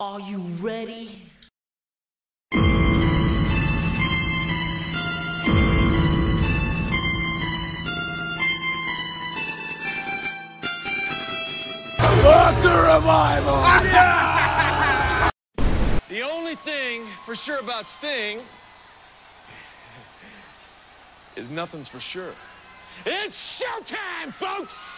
Are you ready? Fuck the revival! The only thing for sure about Sting is nothing's for sure. It's showtime, folks!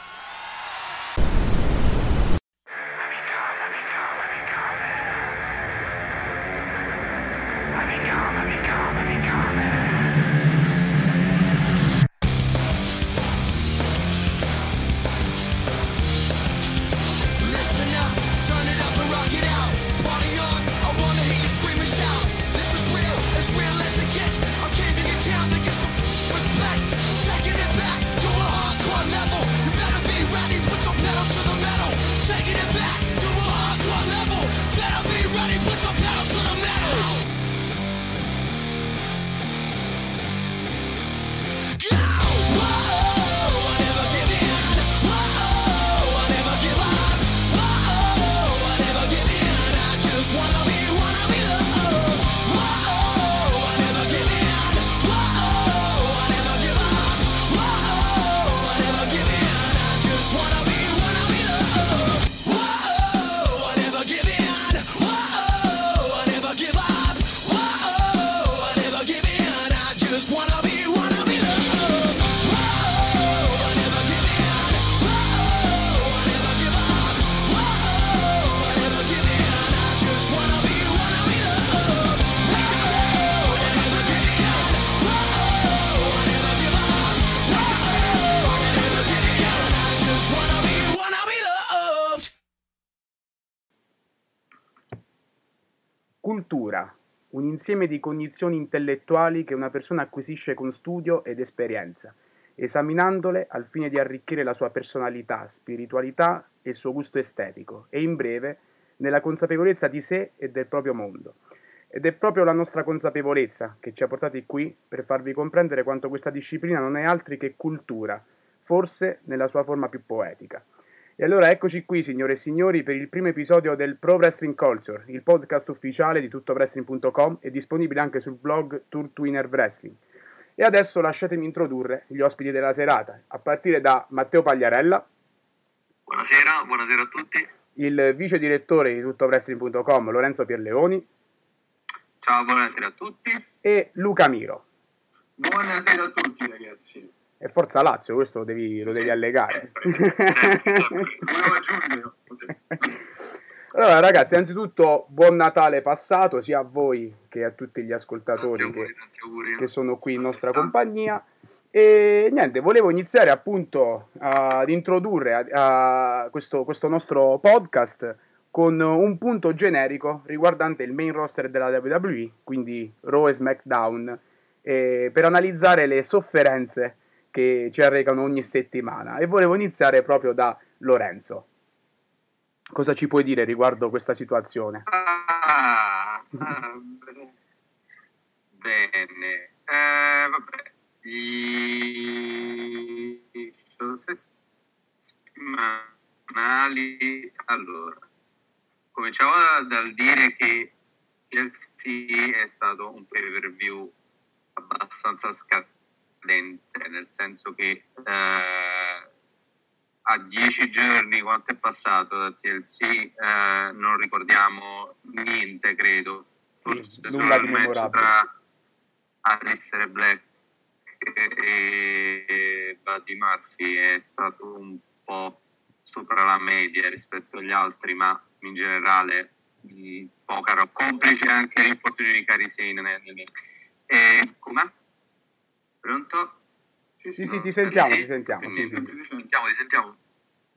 Cultura, un insieme di cognizioni intellettuali che una persona acquisisce con studio ed esperienza, esaminandole al fine di arricchire la sua personalità, spiritualità e il suo gusto estetico, e in breve, nella consapevolezza di sé e del proprio mondo. Ed è proprio la nostra consapevolezza che ci ha portati qui per farvi comprendere quanto questa disciplina non è altri che cultura, forse nella sua forma più poetica. E allora eccoci qui, signore e signori, per il primo episodio del Pro Wrestling Culture, il podcast ufficiale di tuttowrestling.com e disponibile anche sul blog Tour to Inner Wrestling. E adesso lasciatemi introdurre gli ospiti della serata, a partire da Matteo Pagliarella, Buonasera, buonasera a tutti. il vice direttore di tuttowrestling.com Lorenzo Pierleoni Ciao, buonasera a tutti. e Luca Miro. Buonasera a tutti ragazzi. E Forza Lazio, questo lo devi, lo devi allegare. allora ragazzi, innanzitutto buon Natale passato sia a voi che a tutti gli ascoltatori che, auguri, auguri. che sono qui in nostra compagnia. E niente, volevo iniziare appunto ad introdurre a, a questo, questo nostro podcast con un punto generico riguardante il main roster della WWE, quindi Raw e SmackDown, eh, per analizzare le sofferenze che ci arrecano ogni settimana. E volevo iniziare proprio da Lorenzo. Cosa ci puoi dire riguardo questa situazione? Ah, ah, bene. Eh, vabbè. I show settimanali. Allora, cominciamo da- dal dire che TLC è stato un pay per view abbastanza scadente, nel senso che eh, a dieci giorni quanto è passato da TLC eh, non ricordiamo niente, credo. Forse nulla solo il match tra Alistair Black e Buddy Murphy è stato un po' sopra la media rispetto agli altri, ma in generale mh, poca roba. Complice anche l'infortunio di Cari Sane. nel- nel- Eh, com'è? Pronto? Sì, sì, ti sentiamo, Sì, ti sentiamo. Sì, sì. Ti sentiamo, ti sentiamo.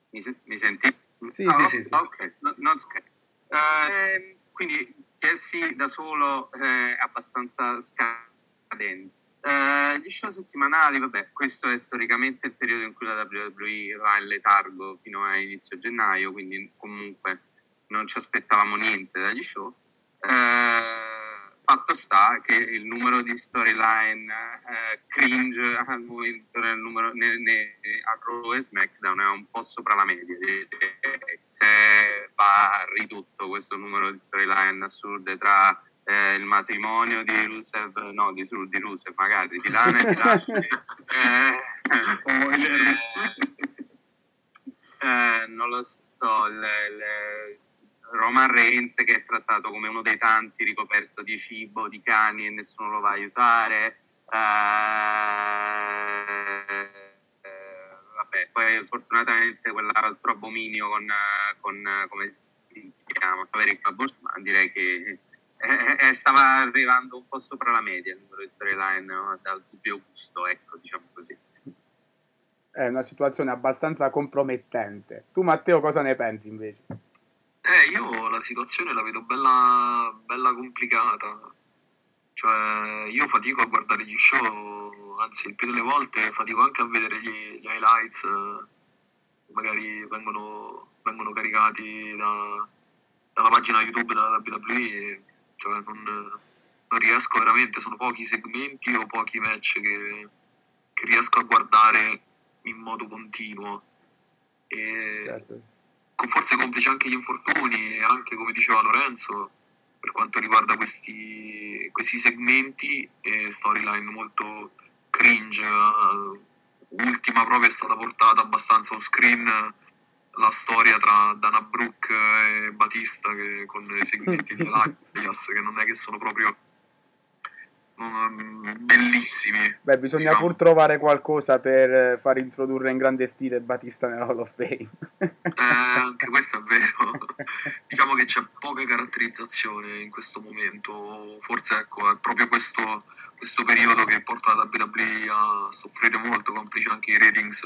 Mi, sen- mi senti? Sì, Ah, sì, ok, sì, sì. ok, no- non scherzo. Eh, quindi Chelsea da solo è abbastanza scadente. Eh, gli show settimanali, vabbè, questo è storicamente il periodo in cui la WWE va in letargo fino a inizio gennaio, quindi comunque non ci aspettavamo niente dagli show. Eh, fatto sta che il numero di storyline eh, cringe al momento nel numero, ne- ne- a Raw e SmackDown è un po' sopra la media. direi. Se va ridotto questo numero di storyline assurde tra eh, il matrimonio di Rusev, no, di, di Rusev magari, di Lana e di Lashley. eh, eh, non lo so, il, il- Roman Reigns che è trattato come uno dei tanti ricoperto di cibo, di cani e nessuno lo va a aiutare. Eh, vabbè, poi fortunatamente quell'altro abominio con, con come si chiama, Maverick Bushman, direi che eh, eh, stava arrivando un po' sopra la media il numero di storyline no? dal dubbio gusto, ecco, diciamo così. È una situazione abbastanza compromettente. Tu, Matteo, cosa ne pensi invece? Eh, io la situazione la vedo bella, bella complicata. Cioè, io fatico a guardare gli show, anzi, il più delle volte fatico anche a vedere gli, gli highlights, magari vengono, vengono caricati da- dalla pagina YouTube della WWE. Cioè, non, non riesco veramente, sono pochi segmenti o pochi match che, che riesco a guardare in modo continuo. E, Certo. Con- forse complice anche gli infortuni e anche come diceva Lorenzo per quanto riguarda questi, questi segmenti e storyline molto cringe. Eh, ultima proprio è stata portata abbastanza on screen la storia tra Dana Brooke e Batista che, con i segmenti di Elias che non è che sono proprio bellissimi Beh, bisogna diciamo. pur trovare qualcosa per far introdurre in grande stile Batista nella Hall of Fame. Eh, anche questo è vero. diciamo che c'è poca caratterizzazione in questo momento. Forse ecco, è proprio questo, questo periodo che porta la WWE a soffrire molto, complice anche i ratings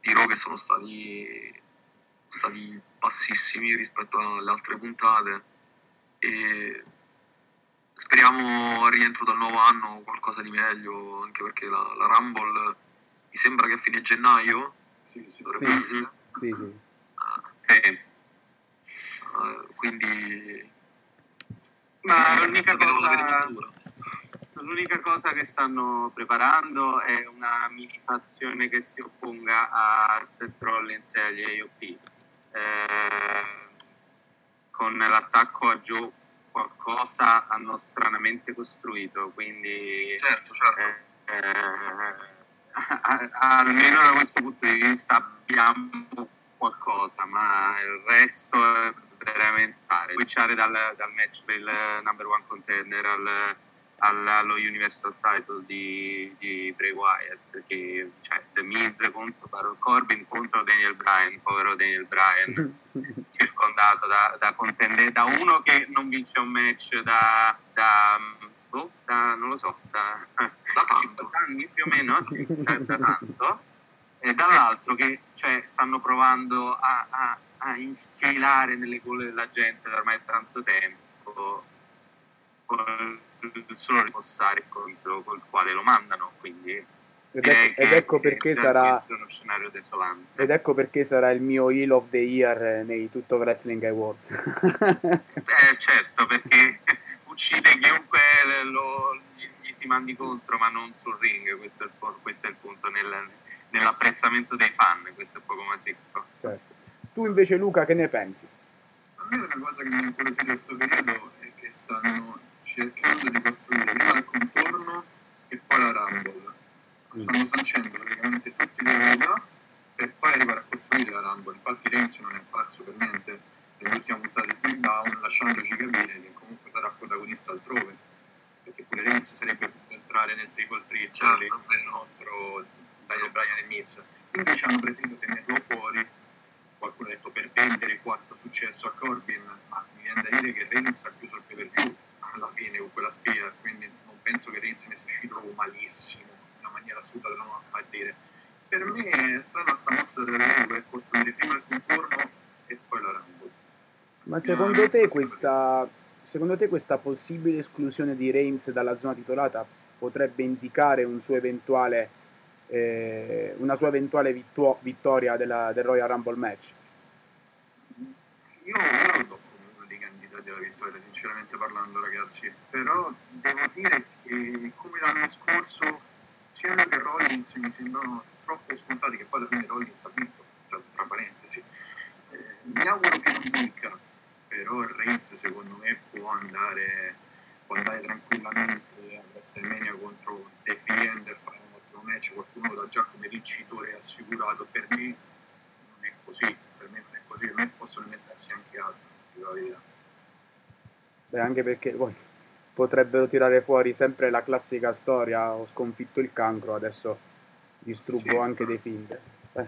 di Raw che sono stati, stati bassissimi rispetto alle altre puntate. E speriamo al rientro dal nuovo anno qualcosa di meglio, anche perché la, la Rumble mi sembra che a fine gennaio dovrebbe Sì. essere. sì, sì. Sì. Eh, quindi Ma eh, l'unica cosa, l'unica cosa che stanno preparando è una mini fazione che si opponga a Seth Rollins e agli AOP. Eh, con l'attacco a Joe qualcosa hanno stranamente costruito, quindi certo certo eh, eh, almeno da questo punto di vista abbiamo qualcosa, ma il resto è veramente. Switchare dal, dal match per il number one contender al- allo Universal Title di, di Bray Wyatt, che cioè The Miz contro Baron Corbin contro Daniel Bryan, povero Daniel Bryan circondato da, da contender- da uno che non vince un match da, da, boh, da- non lo so, da, da tanto. 50 anni più o meno, sì, da, da tanto, e dall'altro che cioè, stanno provando a, a- a infilare nelle gole della gente da ormai tanto tempo il solo ripossare contro col quale lo mandano, quindi Ed, direi ecco, ed ecco perché sarà uno scenario desolante. ed ecco perché sarà il mio Heel of the Year eh, nei Tutto Wrestling Awards. Eh, certo, perché uccide chiunque lo- gli, gli si mandi contro, ma non sul ring, questo è il, questo è il punto, nel- nell'apprezzamento dei fan, questo è poco ma sicuro. Certo. Tu invece Luca che ne pensi? A me una cosa che mi incuriosisce in questo periodo è che stanno cercando di costruire prima il contorno e poi la Rumble. Stanno sancendo praticamente tutti le unità per poi arrivare a costruire la Rumble. Infatti Renzi non è apparso per niente nell'ultima puntata di SmackDown, lasciandoci capire che comunque sarà protagonista altrove. Perché pure Renzi sarebbe potuto entrare nel triple threat Certo, contro Daniel Bryan e Miz. Invece hanno preferito tenerlo fuori qualcuno ha detto per vendere quanto successo a Corbin, ma mi viene da dire che Reigns ha chiuso il pay per view alla fine con quella spia, quindi non penso che Reigns ne sia uscito malissimo, in una maniera assurda da non a dire. Per me è strana sta mossa della WWE per costruire prima il contorno e poi la Rumble. Ma secondo te questa secondo te questa possibile esclusione di Reigns dalla zona titolata potrebbe indicare un suo eventuale eh, una sua eventuale vittu- vittoria della- del Royal Rumble match? Io, io lo do come uno dei alla vittoria, sinceramente parlando, ragazzi. Però devo dire che come l'anno scorso, sia lui che Rollins mi sembrano troppo scontati, che poi alla fine Rollins ha vinto, tra, tra parentesi. Eh, mi auguro che non vinca, però Reigns secondo me può andare, può andare tranquillamente a WrestleMania contro The e fare un ottimo match, qualcuno lo dà già come vincitore assicurato, per me non è così, per me non è così, per me possono mettersi anche altri, la verità. Beh, anche perché poi potrebbero tirare fuori sempre la classica storia, ho sconfitto il cancro, adesso distruggo Sì. anche dei film. Eh,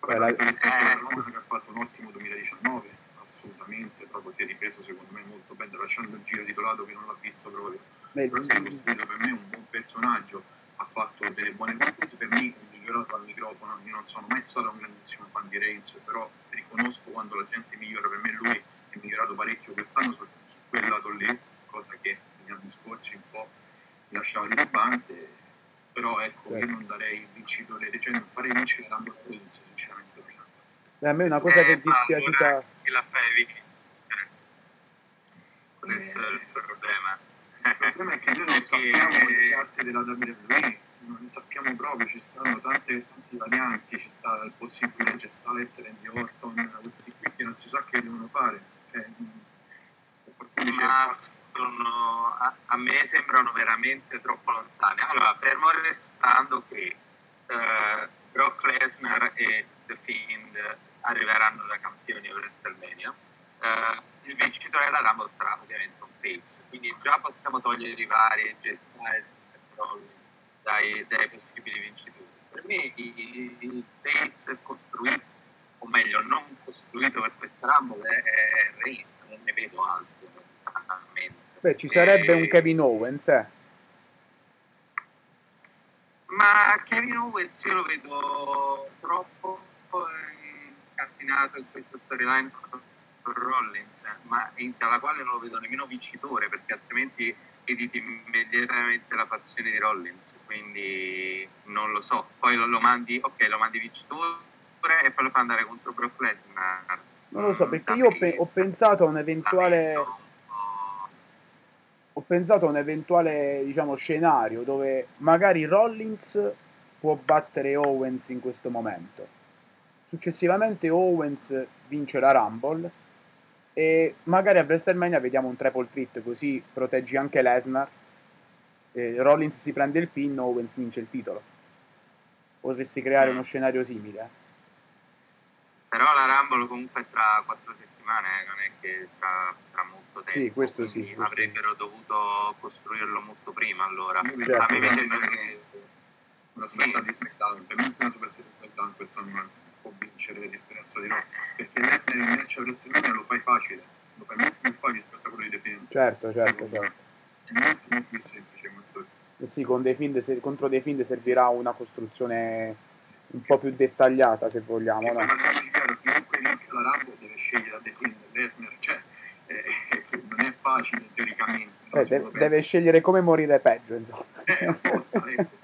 Poi Eh, la- Roma che ha fatto un ottimo 2019, assolutamente, proprio si è ripreso secondo me molto bene, lasciando il giro titolato che non l'ha visto proprio. beh, Però si è costruito per me un buon personaggio, ha fatto delle buone cose, per me è migliorato al microfono, io non sono mai stato un grandissimo fan di Reigns, però riconosco quando la gente migliora, per me lui è migliorato parecchio quest'anno su quel lato lì, cosa che negli anni scorsi un po' mi lasciava rilevante, però ecco, io Certo. non darei il vincitore, cioè non farei vincere Rumble Reigns, sinceramente. beh, a me una cosa che è Eh, dispiaciuta... allora chi la fai vincere? Questo è il problema. Il problema è che noi non sappiamo le carte della WWE, non ne sappiamo proprio, ci stanno tante, tanti varianti, ci sta il possibile J Styles, Randy Orton, questi qui che non si sa che devono fare. Cioè, Ma sono- a, a me sembrano veramente troppo lontani. Allora, fermo restando che eh, Brock Lesnar e The Fiend arriveranno da campioni a WrestleMania, eh, il vincitore della Rumble sarà ovviamente un face, quindi già possiamo togliere i vari J Styles e Rollins dai, dai possibili vincitori. Per me il, il face costruito, o meglio non costruito per questa Rumble è, è Reigns, non ne vedo altro onestamente. Beh, ci sarebbe Eh, un Kevin Owens, eh. Ma Kevin Owens io lo vedo troppo eh, incasinato in questa storyline con Rollins, ma in- dalla quale non lo vedo nemmeno vincitore, perché altrimenti editi immediatamente la fazione di Rollins, quindi non lo so. Poi lo, lo mandi, ok, lo mandi vincitore e poi lo fa andare contro Brock Lesnar. Non lo so, Mm, perché da io ho, pe- ho pensato a un eventuale... ho pensato a un eventuale diciamo, scenario dove magari Rollins può battere Owens in questo momento. Successivamente Owens vince la Rumble e magari a WrestleMania vediamo un triple threat così proteggi anche Lesnar. Rollins si prende il pin, Owens vince il titolo. Potresti creare uno scenario simile. Però la Rumble comunque è tra quattro settimane, eh, non è che tra, tra molto tempo. Sì, questo sì, questo avrebbero dovuto costruirlo molto prima allora. io Certo. A me mi vedo sembra che che una superstar di per me una superstar di SmackDown quest'anno può vincere a differenza di no, perché Lesnar il match a WrestleMania lo fai facile, lo fai molto più facile rispetto a quello di The Fiend. Certo, certo, certo. È molto molto più semplice questo. Eh sì, con dei Fiend, se- contro dei Fiend servirà una costruzione un po' più dettagliata se vogliamo. E no? parliamoci chiaro, chiunque vinca la Rumble deve scegliere da The Fiend, Lesnar, cioè eh, non facile teoricamente. Eh, se de- uno pensa. deve scegliere come morire peggio, insomma. Eh, apposta, ecco.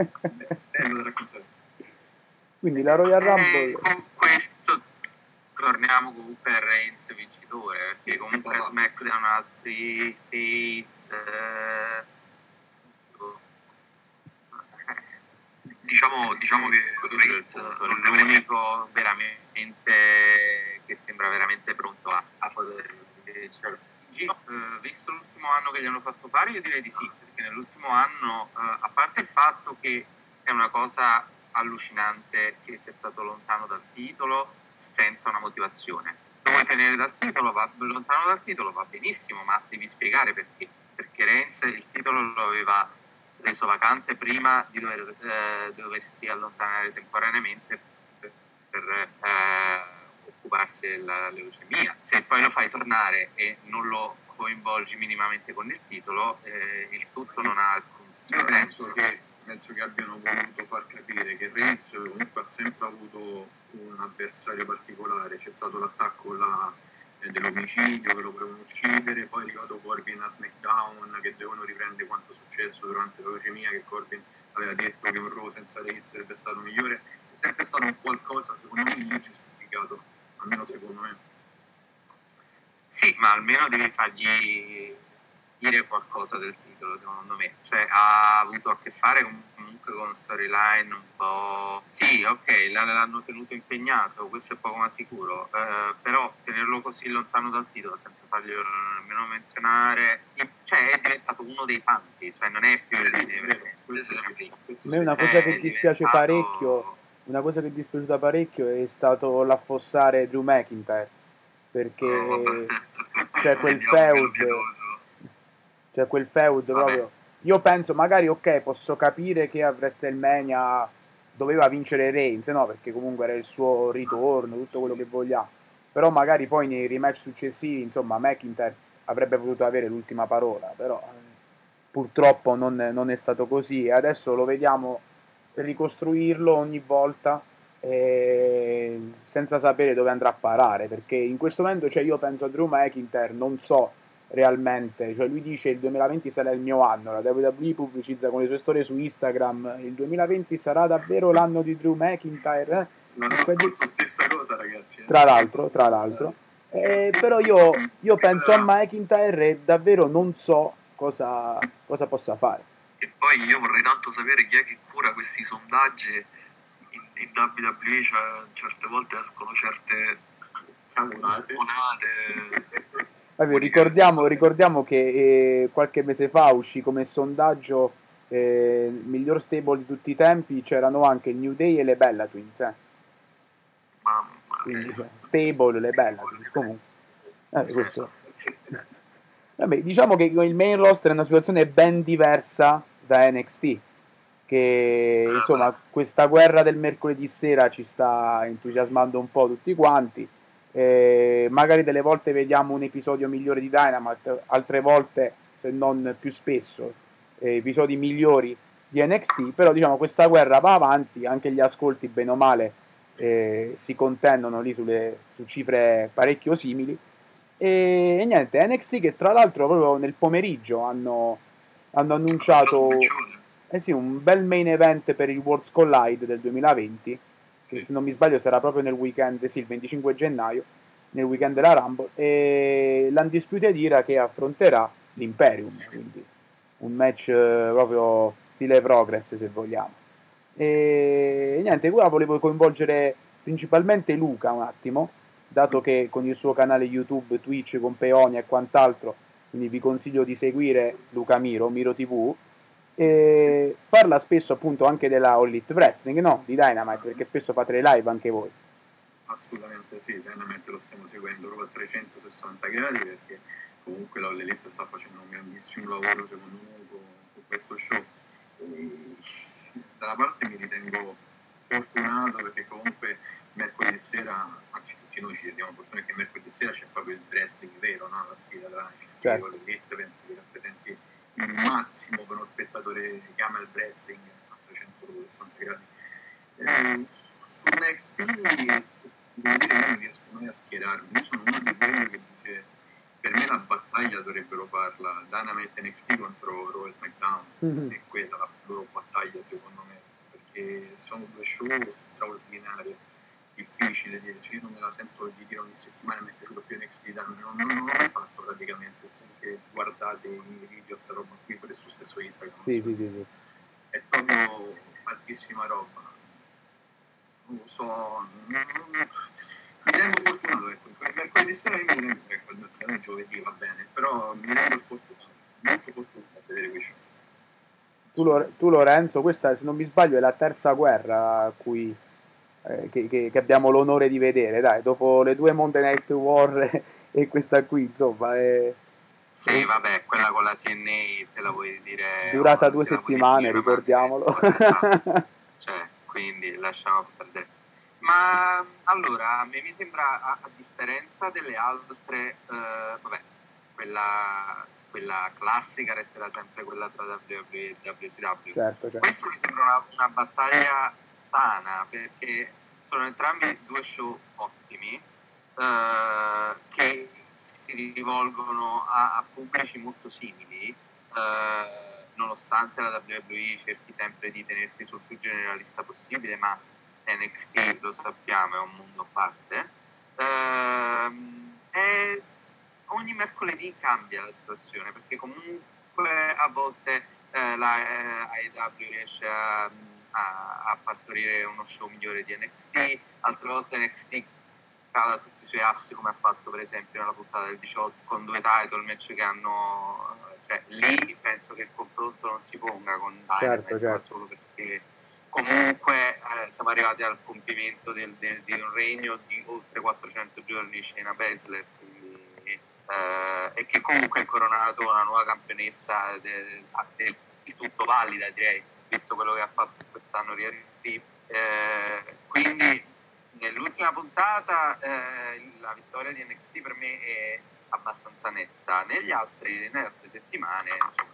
Bello da raccontare. Quindi la Royal eh, Rumble, con questo torniamo comunque a Reigns vincitore, perché Sì, comunque va. SmackDown ha altri face. eh, Diciamo, diciamo che Reigns è l'unico veramente che sembra veramente pronto a, a poter vincere. Gino, eh, visto l'ultimo anno che gli hanno fatto fare, io direi di sì, perché nell'ultimo anno, eh, a parte il fatto che è una cosa allucinante che sia stato lontano dal titolo senza una motivazione. Vuoi tenere dal titolo, va, lontano dal titolo va benissimo, ma devi spiegare perché. Perché Renz il titolo lo aveva reso vacante prima di dover, eh, doversi allontanare temporaneamente per, per, eh, occuparsi della leucemia. Se poi lo fai tornare e non lo coinvolgi minimamente con il titolo, eh, il tutto non ha alcun Io penso senso. che, penso che abbiano voluto far capire che Reigns comunque ha sempre avuto un avversario particolare, c'è stato l'attacco là, eh, dell'omicidio che lo volevano uccidere, poi è arrivato Corbin a SmackDown che devono riprendere quanto è successo durante la leucemia che Corbin aveva detto che un Raw senza Reigns sarebbe stato migliore, è sempre stato un qualcosa secondo me giustificato, almeno secondo me. Sì, ma almeno devi fargli dire qualcosa del titolo, secondo me. Cioè, ha avuto a che fare comunque con storyline un po'. Sì, ok, l'hanno tenuto impegnato, questo è poco ma sicuro. eh, però tenerlo così lontano dal titolo senza farglielo nemmeno menzionare. Cioè, è diventato uno dei tanti, cioè non è più il Questo sì, questo A me una sì. cosa È che dispiace diventato- parecchio, una cosa che è dispiaciuta parecchio è stato l'affossare Drew McIntyre, perché c'è quel feud, c'è quel feud proprio. Io penso, magari ok, posso capire che a WrestleMania doveva vincere Reigns, no? Perché comunque era il suo ritorno, tutto quello che vogliamo. Però magari poi nei rematch successivi, insomma, McIntyre avrebbe potuto avere l'ultima parola, però eh, purtroppo non, non è stato così e adesso lo vediamo ricostruirlo ogni volta eh, senza sapere dove andrà a parare, perché in questo momento cioè, io penso a Drew McIntyre, non so realmente, cioè lui dice il 2020 sarà il mio anno, la WWE pubblicizza con le sue storie su Instagram, il 2020 sarà davvero l'anno di Drew McIntyre, eh? L'anno scorso stessa cosa, ragazzi. eh. tra l'altro, tra l'altro. Eh, però io, io penso a McIntyre e davvero non so cosa, cosa possa fare. E poi io vorrei tanto sapere chi è che cura questi sondaggi in, in WWE, cioè certe volte escono certe Cavolate. monate. Vabbè, ricordiamo, ricordiamo che eh, qualche mese fa uscì come sondaggio eh, il miglior stable di tutti i tempi, c'erano anche il New Day e le Bella Twins, eh. Mamma quindi mia. cioè, stable, le Bella Twins, comunque. Eh, questo. Vabbè, diciamo che il main roster è una situazione ben diversa da NXT, che insomma questa guerra del mercoledì sera ci sta entusiasmando un po' tutti quanti. Eh, magari delle volte vediamo un episodio migliore di Dynamite, altre volte, se non più spesso, eh, episodi migliori di NXT, però diciamo questa guerra va avanti, anche gli ascolti bene o male eh, si contendono lì sulle, su cifre parecchio simili. E, e niente, NXT che tra l'altro proprio nel pomeriggio hanno, hanno annunciato eh sì, un bel main event per il Worlds Collide del 2020, che se non mi sbaglio sarà proprio nel weekend, sì, il 25 gennaio, nel weekend della Rumble, e l'Undisputed Era che affronterà l'Imperium, quindi un match eh, proprio stile progress se vogliamo. E niente, qua volevo coinvolgere principalmente Luca un attimo, dato che con il suo canale YouTube, Twitch, con Peonia e quant'altro, quindi vi consiglio di seguire Luca Miro, Miro TV, e parla spesso appunto anche della All Elite Wrestling, no? Di Dynamite, perché spesso fate le live anche voi. Assolutamente sì, Dynamite lo stiamo seguendo proprio a 360 gradi perché comunque la All Elite sta facendo un grandissimo lavoro secondo me con, con questo show. E da una parte mi ritengo fortunato perché comunque mercoledì sera, anzi tutti noi ci rendiamo fortuna che mercoledì sera c'è proprio il wrestling vero, no? la sfida tra NXT Certo. e Elite, penso che rappresenti il massimo per uno spettatore che ama il wrestling a 360 gradi. Eh, su NXT devo dire che non riesco mai a schierarmi, io sono uno di quelli che dice per me la battaglia dovrebbero farla Dynamite NXT contro Raw e SmackDown Mhm. è quella la loro battaglia secondo me perché sono due show straordinarie difficili di cioè io non me la sento di dire ogni settimana mi è piaciuto più NXT Dynamite non, non, non l'ho mai fatto praticamente se guardate i video sta roba qui pure sul stesso Instagram Sì, sì, sì, sì. è proprio altissima roba. Non lo so non, non, mi rendo fortunato ecco mercoledì sera io mi rendo ecco il mercoledì giovedì va bene però mi rendo fortunato molto fortunato a vedere quei show tu, Lorenzo, questa se non mi sbaglio è la terza guerra a cui, eh, che, che- che abbiamo l'onore di vedere, dai, dopo le due Monday Night War e questa qui, insomma, è Sì, vabbè, quella con la TNA, se la vuoi dire... durata due se settimane, ma- ricordiamolo. Cioè, quindi lasciamo perdere. Ma allora, a me mi sembra, a, a differenza delle altre, eh, vabbè, quella, quella classica resterà sempre quella tra WWE e WCW. certo, certo. Questa mi sembra una, una battaglia sana perché sono entrambi due show ottimi eh, che si rivolgono a, a pubblici molto simili eh, nonostante la WWE cerchi sempre di tenersi sul più generalista possibile ma NXT lo sappiamo è un mondo a parte. Ehm, e ogni mercoledì cambia la situazione perché comunque a volte eh, la eh, AEW riesce a, a- a partorire uno show migliore di NXT, altre volte NXT cala tutti i suoi assi come ha fatto per esempio nella puntata del 18 con due title match che hanno cioè lì penso che il confronto non si ponga con Dynamite Certo, certo. solo perché comunque eh, siamo arrivati al compimento del- del- di un regno di oltre 400 giorni di Baszler quindi, eh, e che comunque ha incoronato una nuova campionessa del del tutto valida direi visto quello che ha fatto quest'anno Ripley. Eh, quindi nell'ultima puntata eh, la vittoria di NXT per me è abbastanza netta negli altri, nelle altre settimane insomma,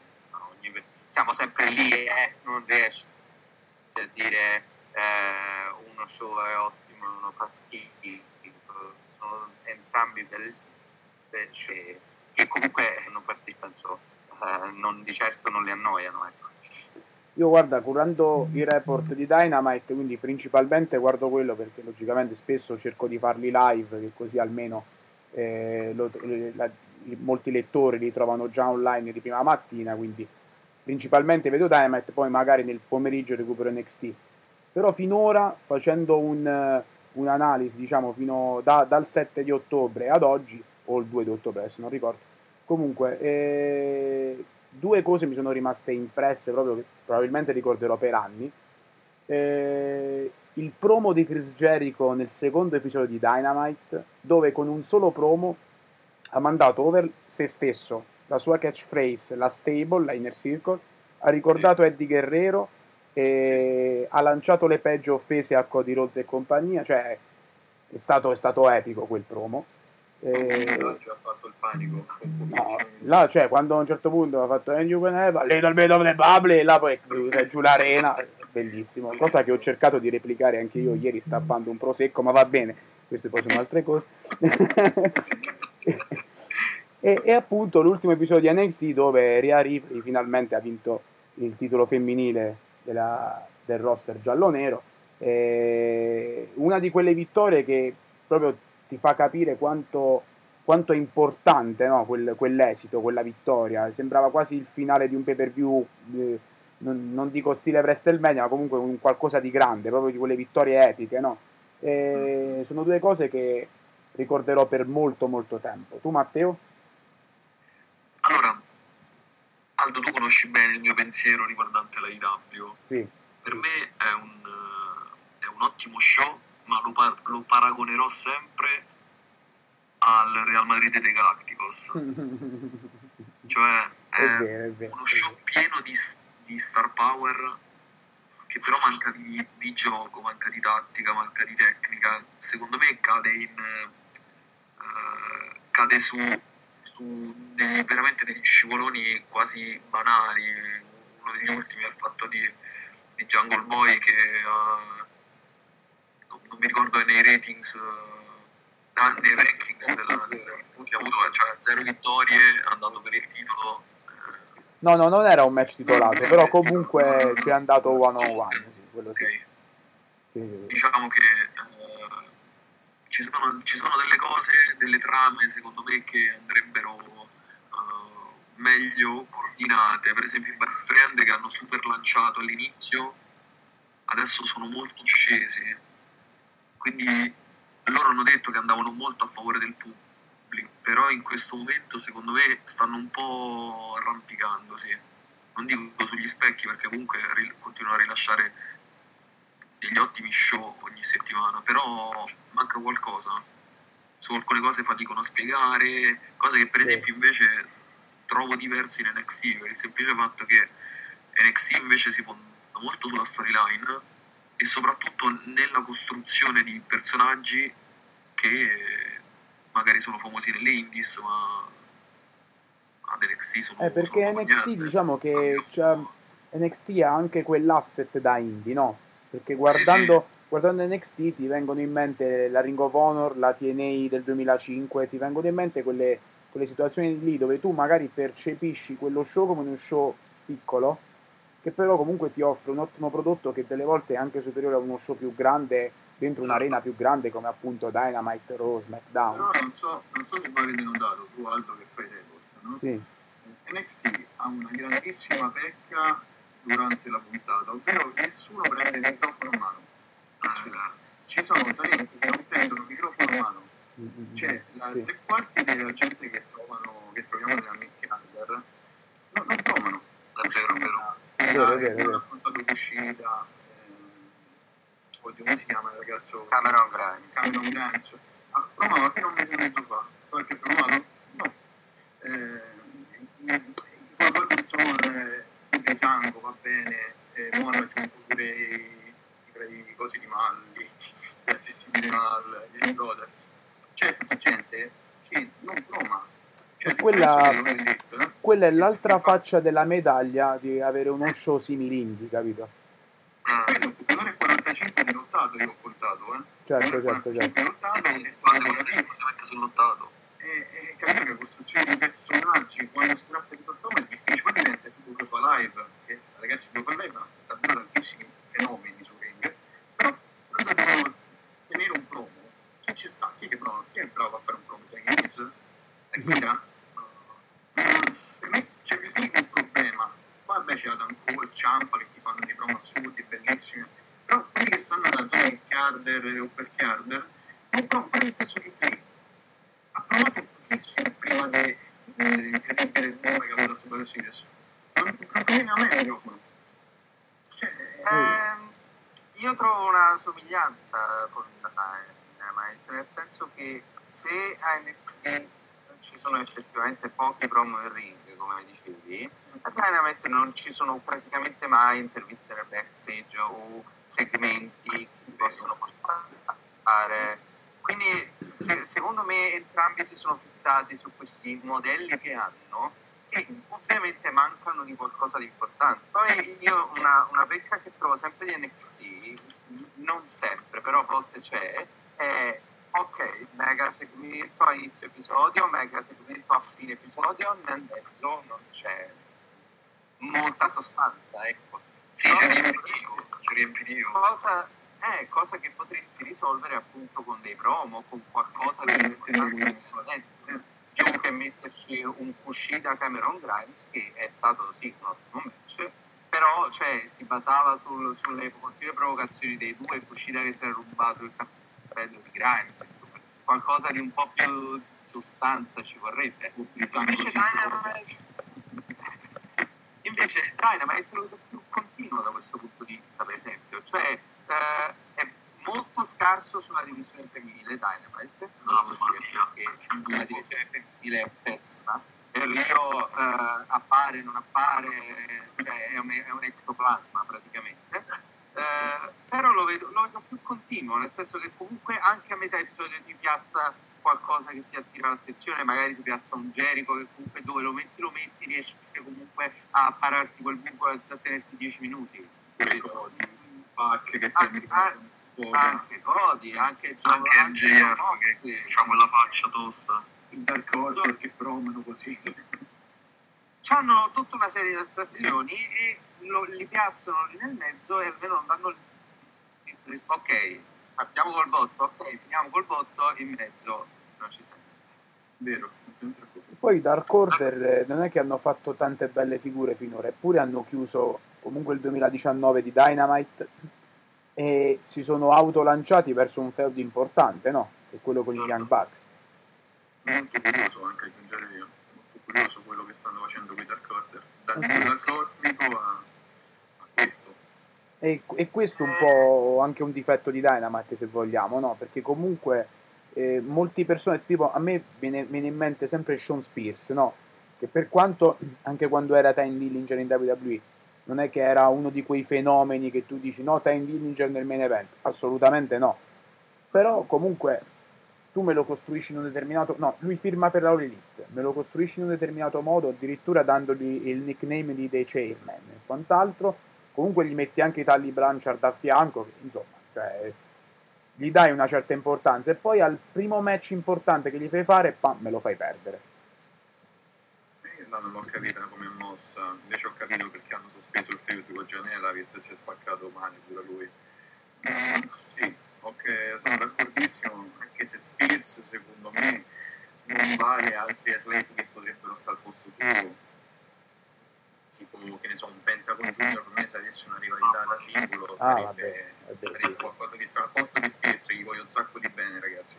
ogni- siamo sempre lì e non riesce a dire eh, uno show è ottimo uno fa schifo sono entrambi belli che, comunque non senso eh, non, di certo non li annoiano ecco. Io guarda, curando i report di Dynamite, quindi principalmente guardo quello perché logicamente spesso cerco di farli live, che così almeno eh, lo- le- la- molti lettori li trovano già online di prima mattina, quindi principalmente vedo Dynamite, poi magari nel pomeriggio recupero NXT. Però finora, facendo un, eh, un'analisi, diciamo, fino da- dal 7 di ottobre ad oggi, o il 2 di ottobre, adesso non ricordo, comunque eh, due cose mi sono rimaste impresse proprio che probabilmente ricorderò per anni. Eh, il promo di Chris Jericho nel secondo episodio di Dynamite dove con un solo promo ha mandato over se stesso. La sua catchphrase la stable, la inner circle ha ricordato Eddie Guerrero e ha lanciato le peggio offese a Cody Rhodes e compagnia. Cioè è stato, è stato epico quel promo Eh, Oggi ha fatto il panico No, là, cioè, quando a un certo punto ha fatto And you can have little of bubble, e là poi giù l'arena, bellissimo. Cosa che ho cercato di replicare anche io ieri stappando un prosecco, ma va bene, queste poi sono altre cose. e, e appunto l'ultimo episodio di NXT dove Rhea Ripley finalmente ha vinto il titolo femminile della- del roster giallo-nero. Una di quelle vittorie che proprio ti fa capire quanto, quanto è importante no, quel- quell'esito, quella vittoria. Sembrava quasi il finale di un pay per view, eh, non, non dico stile WrestleMania, ma comunque un qualcosa di grande, proprio di quelle vittorie epiche. No? E sono due cose che ricorderò per molto molto tempo. Tu Matteo? Allora, Aldo, tu conosci bene il mio pensiero riguardante la IW. Sì. Per me è un, eh, è un ottimo show, ma lo, par- lo paragonerò sempre al Real Madrid dei Galacticos. Cioè, è è vero, è vero. uno show pieno di, di star power che però manca di, di gioco, manca di tattica, manca di tecnica. Secondo me cade in eh, cade su, su dei, veramente degli scivoloni quasi banali. Uno degli ultimi è il fatto di, di Jungle Boy che ha- non, mi ricordo nei ratings eh, ah, nei rankings della, che ha avuto cioè, zero vittorie andando per il titolo eh, No, no, non era un match titolato, però comunque ci è andato one on one. Sì, quello sì. diciamo che eh, ci, sono, ci sono delle cose, delle trame secondo me che andrebbero eh, meglio coordinate, per esempio i best friend che hanno super lanciato all'inizio adesso sono molto scesi, quindi loro hanno detto che andavano molto a favore del pubblico, però in questo momento secondo me stanno un po' arrampicandosi, non dico sugli specchi perché comunque continuano a rilasciare degli ottimi show ogni settimana, però manca qualcosa. Su alcune cose faticano a spiegare, cose che per esempio invece trovo diverse in NXT, per il semplice fatto che NXT invece si fonda molto sulla storyline e soprattutto nella costruzione di personaggi che magari sono famosi nelle indies, ma ad NXT sono Eh, perché sono NXT niente. diciamo che po'. NXT ha anche quell'asset da indie, no? Perché guardando, guardando NXT ti vengono in mente la Ring of Honor, la TNA del 2005, ti vengono in mente quelle, quelle situazioni lì dove tu magari percepisci quello show come uno show piccolo, che però comunque ti offre un ottimo prodotto che delle volte è anche superiore a uno show più grande dentro un'arena più grande come appunto Dynamite, Raw, SmackDown. Però non so, non so se voi avete notato, tu Aldo che fai report, no? Sì, NXT ha una grandissima pecca durante la puntata, ovvero nessuno prende il microfono in mano. Nessuno. Ci sono talenti che non prendono il microfono in mano. C'è la, Sì. tre quarti della gente che, trovano, che troviamo nella Mick Calder non, non provano. È vero, vero. Vero, vero, affrontato Kushida, eh, oddio come si chiama il ragazzo? Cameron Grimes. Cameron Grimes. Ha provato fino a un mese e mezzo fa. Qualche provato? No. Eh, i- i Robinson, eh, di Sango va bene, eh, aggiunto pure i, i, i cosi di Malli, gli assistiti di Mal, gli Brothers. C'è tutta gente che non prova. Cioè, quella- eh, Quella è l'altra faccia della medaglia di avere uno show simile indie, capito? Quello, un'ora e 45 di lottato io ho contato, eh. Certo, certo, 45 certo. lottato e quando esclusivamente sul lottato. e, e capire che la costruzione di personaggi quando si tratta di qualcosa è difficile, poi diventa tipo Europa Live, che ragazzi Europa Live ha davvero tantissimi fenomeni su ring, però quando devono tenere un promo, chi ci sta? Chi è che prova? Chi è bravo a fare un promo? Dai Games? Dai Kira? Mm, Per me c'è più sì un problema. Poi vabbè c'è Adam Cole, Ciampa che ti fanno dei promo assurdi, bellissimi, però quelli che stanno nella zona di Carder o per Carder non provano quello stesso che te ha provato pochissimo prima di eh, incredibile nome che aveva Super Series. Non non conviene a me il microfono. Cioè, Ehm, io trovo una somiglianza con Dynamite, nel senso che se NXT ci sono effettivamente pochi promo in ring, come dicevi, a Dynamite non ci sono praticamente mai interviste nel backstage o segmenti che possono portare. Quindi se- secondo me entrambi si sono fissati su questi modelli che hanno e ovviamente mancano di qualcosa di importante. Poi io una, una pecca che trovo sempre di NXT, non sempre, però a volte c'è, è ok, mega segmento a inizio episodio, mega segmento a fine episodio, nel mezzo non c'è molta sostanza, ecco. Sì, c'è riempitivo, c'è riempitivo. Cosa, eh, cosa che potresti risolvere appunto con dei promo, con qualcosa di più che metterci un Kushida Cameron Grimes che è stato sì un ottimo match però cioè, si basava sul- sulle continue provocazioni dei due Kushida che si era rubato il cappello di Grimes insomma. Qualcosa di un po' più di sostanza ci vorrebbe Utilizzando invece così. Dynamite invece Dynamite lo vedo più continuo da questo punto di vista per esempio. Cioè eh, è molto scarso sulla divisione femminile Dynamite. Mamma mia. perché la divisione femminile è pessima. E Rio eh, appare, non appare cioè è un, è un ectoplasma praticamente Eh, però lo vedo, lo vedo più continuo nel senso che comunque anche a metà episodio ti piazza qualcosa che ti attira l'attenzione, magari ti piazza un Jericho che comunque dove lo metti lo metti riesci comunque a pararti quel buco e a tenerti 10 minuti. ricordi, Pac che Anche, un po', anche Cody, anche Gio- Anche anche MJF Moxley. che ha quella faccia tosta. il Dark Order che promano così. hanno tutta una serie di attrazioni e lo- li piazzano lì nel mezzo e almeno non danno ok, partiamo col botto, ok, finiamo col botto, in mezzo non ci siamo. Vero. Poi Dark Order eh, non è che hanno fatto tante belle figure finora, eppure hanno chiuso comunque il 2019 di Dynamite e si sono autolanciati verso un feud importante, no? Che è quello con gli Young Bucks. Molto curioso anche aggiungere io, molto curioso quello che stanno facendo con i Dark Order, dal, dal cosmico a. E, e questo è un po' anche un difetto di Dynamite se vogliamo, no? Perché comunque eh, molte persone, tipo a me viene, viene in mente sempre Sean Spears, no? Che per quanto anche quando era Time Dillinger in WWE non è che era uno di quei fenomeni che tu dici no, Time Dillinger nel main event, assolutamente no. Però comunque tu me lo costruisci in un determinato no, lui firma per la Elite, me lo costruisci in un determinato modo, addirittura dandogli il nickname di The Chairman e quant'altro comunque gli metti anche i tagli Blanchard a fianco, che, insomma, cioè, gli dai una certa importanza e poi al primo match importante che gli fai fare, pam, me lo fai perdere. Là non l'ho capita come mossa, invece ho capito perché hanno sospeso il feud con Gianella, visto che si è spaccato male pure lui. Eh, sì, ok, sono d'accordissimo, anche se Spears secondo me non vale altri atleti che potrebbero stare al posto suo. Tipo, che ne so, un Pentagon Junior per me se avesse una rivalità da singolo Ah, sarebbe, vabbè, sarebbe qualcosa di strano. Al posto di Spears gli voglio un sacco di bene ragazzi,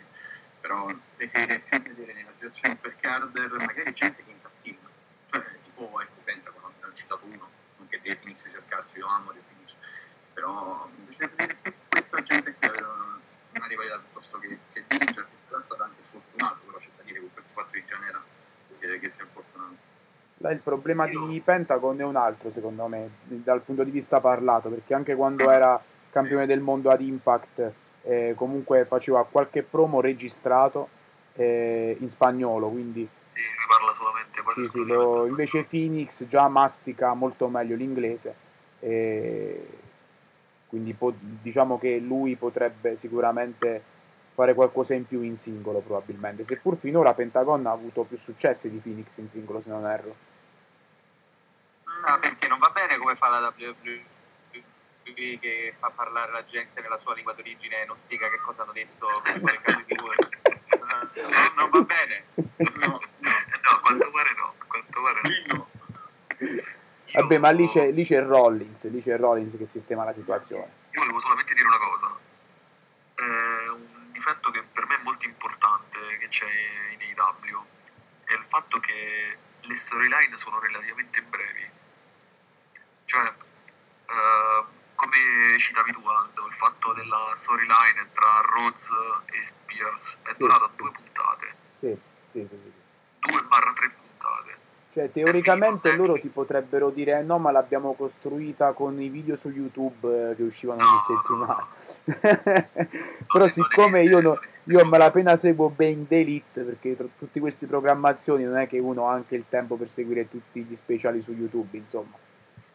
però preferirei più vedere nella situazione per Carter magari gente che incattiva, cioè tipo ecco Pentagon, ne ho citato uno, non che dei Phoenix sia scarso, io amo dei Phoenix, però invece di vedere più questa gente che aveva una, rivalità piuttosto che, che Dillinger, che è stato anche sfortunato, però c'è da dire che con questo fatto di è, che si è fortunato. Il problema di Pentagon è un altro, secondo me, dal punto di vista parlato, perché anche quando era campione del mondo ad Impact, eh, comunque faceva qualche promo registrato eh, in spagnolo, quindi Sì, lui parla solamente quasi sì, sì, lo- invece Phoenix già mastica molto meglio l'inglese, e quindi po- diciamo che lui potrebbe sicuramente fare qualcosa in più in singolo probabilmente, seppur finora Pentagon ha avuto più successi di Phoenix in singolo se non erro. Ah, perché non va bene come fa la WWE che fa parlare la gente nella sua lingua d'origine e non spiega che cosa hanno detto con le figure. Non, non va bene. No, no, no, quanto pare no, quanto pare no. no. Io- Vabbè, ma lì c'è, lì c'è Rollins, lì c'è Rollins che sistema la situazione. Io volevo solamente dire una cosa. Eh, un difetto che per me è molto importante che c'è in AEW è il fatto che le storyline sono relativamente brevi. Cioè, eh, come citavi tu Aldo, il fatto della storyline tra Rhodes e Spears è Sì. durata due puntate, Sì, sì, sì, sì. due barra tre puntate. Cioè, teoricamente loro ti potrebbero dire "Eh, no, ma l'abbiamo costruita con i video su YouTube eh, che uscivano ogni No, no, settimana. no. Però non siccome esiste- io, no- io cosa. malapena seguo Bane Elite, perché tra tutte queste programmazioni non è che uno ha anche il tempo per seguire tutti gli speciali su YouTube, insomma.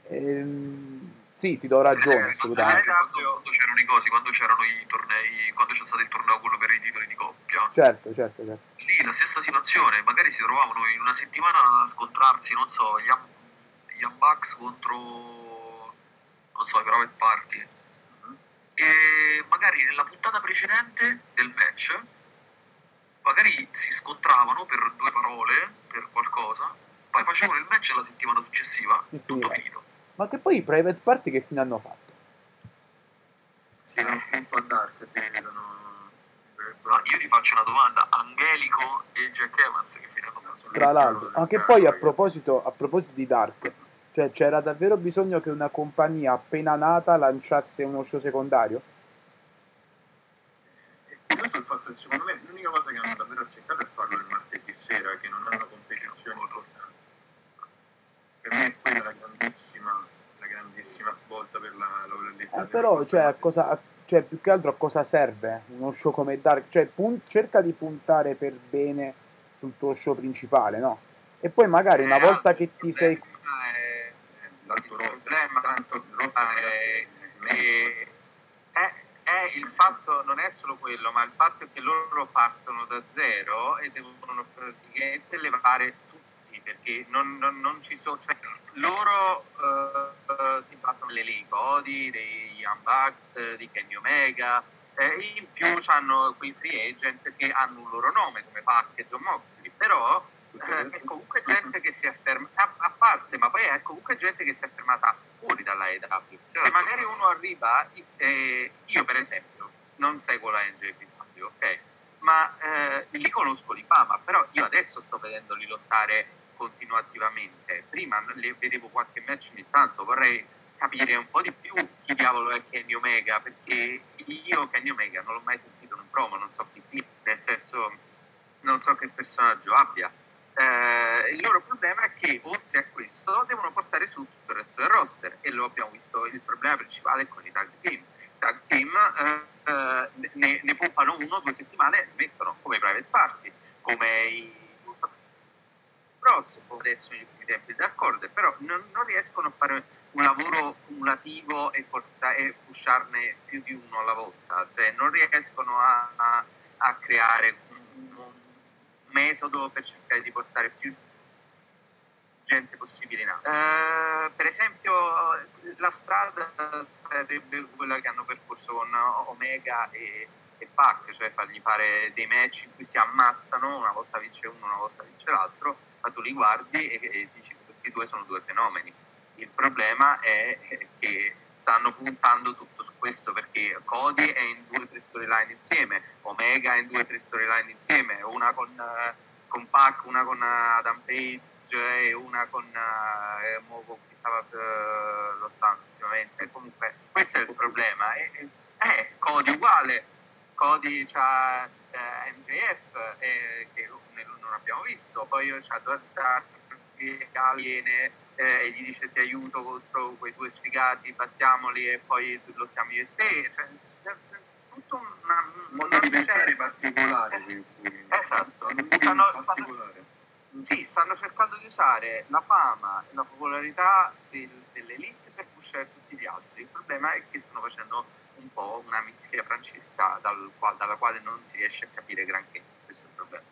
Ehm, sì, ti do ragione, quando, assolutamente. quando- c'erano i cosi, quando c'erano i tornei, quando c'è stato il torneo quello per i titoli di coppia, Certo, certo, certo. lì la stessa situazione, magari si trovavano in una settimana a scontrarsi, non so, gli, Am- gli Bucks contro, non so, i Private Party. E magari nella puntata precedente del match, magari si scontravano per due parole, per qualcosa, poi facevano il match la settimana successiva, tutto finito. Ma che poi i private party che fine hanno fatto? Sì, da un a Dark si vedono. Ma io ti faccio una domanda, Angelico e Jack Evans che fine hanno fatto? Tra l'altro, anche poi a proposito, a proposito di Dark, cioè c'era davvero bisogno che una compagnia appena nata lanciasse uno show secondario? È curioso il fatto che secondo me l'unica cosa che hanno davvero azzeccato è farlo il martedì sera, che non hanno competizioni importanti. Per me è quella la grandissima, grandissima svolta per la lavoratività. Eh, però, cioè, a cosa, cioè, più che altro a cosa serve uno show come Dark? Cioè, pun- cerca di puntare per bene sul tuo show principale, no? E poi magari una Eh, volta che ti sei... è- il roster, problema tanto ragazzi, è, è è- è il fatto, non è solo quello, ma il fatto è che loro partono da zero e devono praticamente levare perché non, non- non ci sono, cioè, loro eh, eh, si basano sulle Lee Cody, dei Young Bucks, di Kenny Omega, eh, in più hanno quei free agent che hanno un loro nome, come Pac e John Moxley, però eh, è comunque gente che si è fermata a, a parte, ma poi è comunque gente che si è fermata fuori dalla EW. Se Certo. magari uno arriva, eh, io per esempio non seguo la NJPW, ok? Ma eh, li conosco di fama, però io adesso sto vedendoli lottare continuativamente. Prima li vedevo qualche match ogni tanto, vorrei capire un po' di più chi diavolo è Kenny Omega, perché io Kenny Omega non l'ho mai sentito in un promo, non so chi sia, nel senso non so che personaggio abbia. Eh, il loro problema è che oltre a questo devono portare su tutto il resto del roster e lo abbiamo visto il problema principale è con i tag team. Tag team eh, eh, ne, ne pompano uno o due settimane e smettono come private party, come i Bros, come adesso ultimi tempi d'accordo, però non, non riescono a fare un lavoro cumulativo e, porta- e pusharne più di uno alla volta, cioè non riescono a, a- a creare un, un metodo per cercare di portare più gente possibile in alto. Eh, per esempio, la strada sarebbe quella che hanno percorso con Omega e, e Pac, cioè fargli fare dei match in cui si ammazzano, una volta vince uno, una volta vince l'altro, ma tu li guardi e, e dici questi due sono due fenomeni. Il problema è che stanno puntando tutto su questo perché Cody è in due o tre storyline insieme, Omega è in due o tre storyline insieme, una con, con Pac, una con Adam Page e una con eh, con chi stava eh, lottando ultimamente. Comunque questo è il problema. E- eh, Cody uguale, Cody c'ha eh, MJF eh, che non non abbiamo visto, poi c'ha Dark che viene eh, e gli dice ti aiuto contro quei due sfigati, battiamoli e poi lottiamo io e te. Cioè, tutto una, Un modo di pensare particolare. Eh, quindi. Esatto, stanno, particolare. sì, stanno cercando di usare la fama e la popolarità del- dell'elite per pushare tutti gli altri. Il problema è che stanno facendo un po' una mischia francesca dal dalla quale non si riesce a capire granché. Questo è il problema.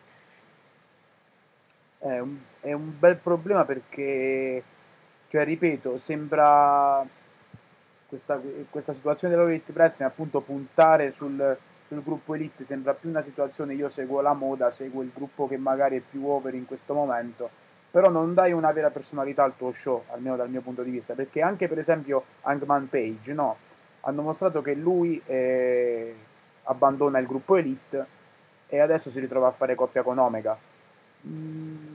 È un, è un bel problema perché, cioè, ripeto, sembra questa, questa situazione dell'Elite Wrestling appunto puntare sul, sul gruppo Elite sembra più una situazione io seguo la moda, seguo il gruppo che magari è più over in questo momento, però non dai una vera personalità al tuo show, almeno dal mio punto di vista, perché anche per esempio Hangman Page, no? Hanno mostrato che lui eh, abbandona il gruppo Elite e adesso si ritrova a fare coppia con Omega. Mm,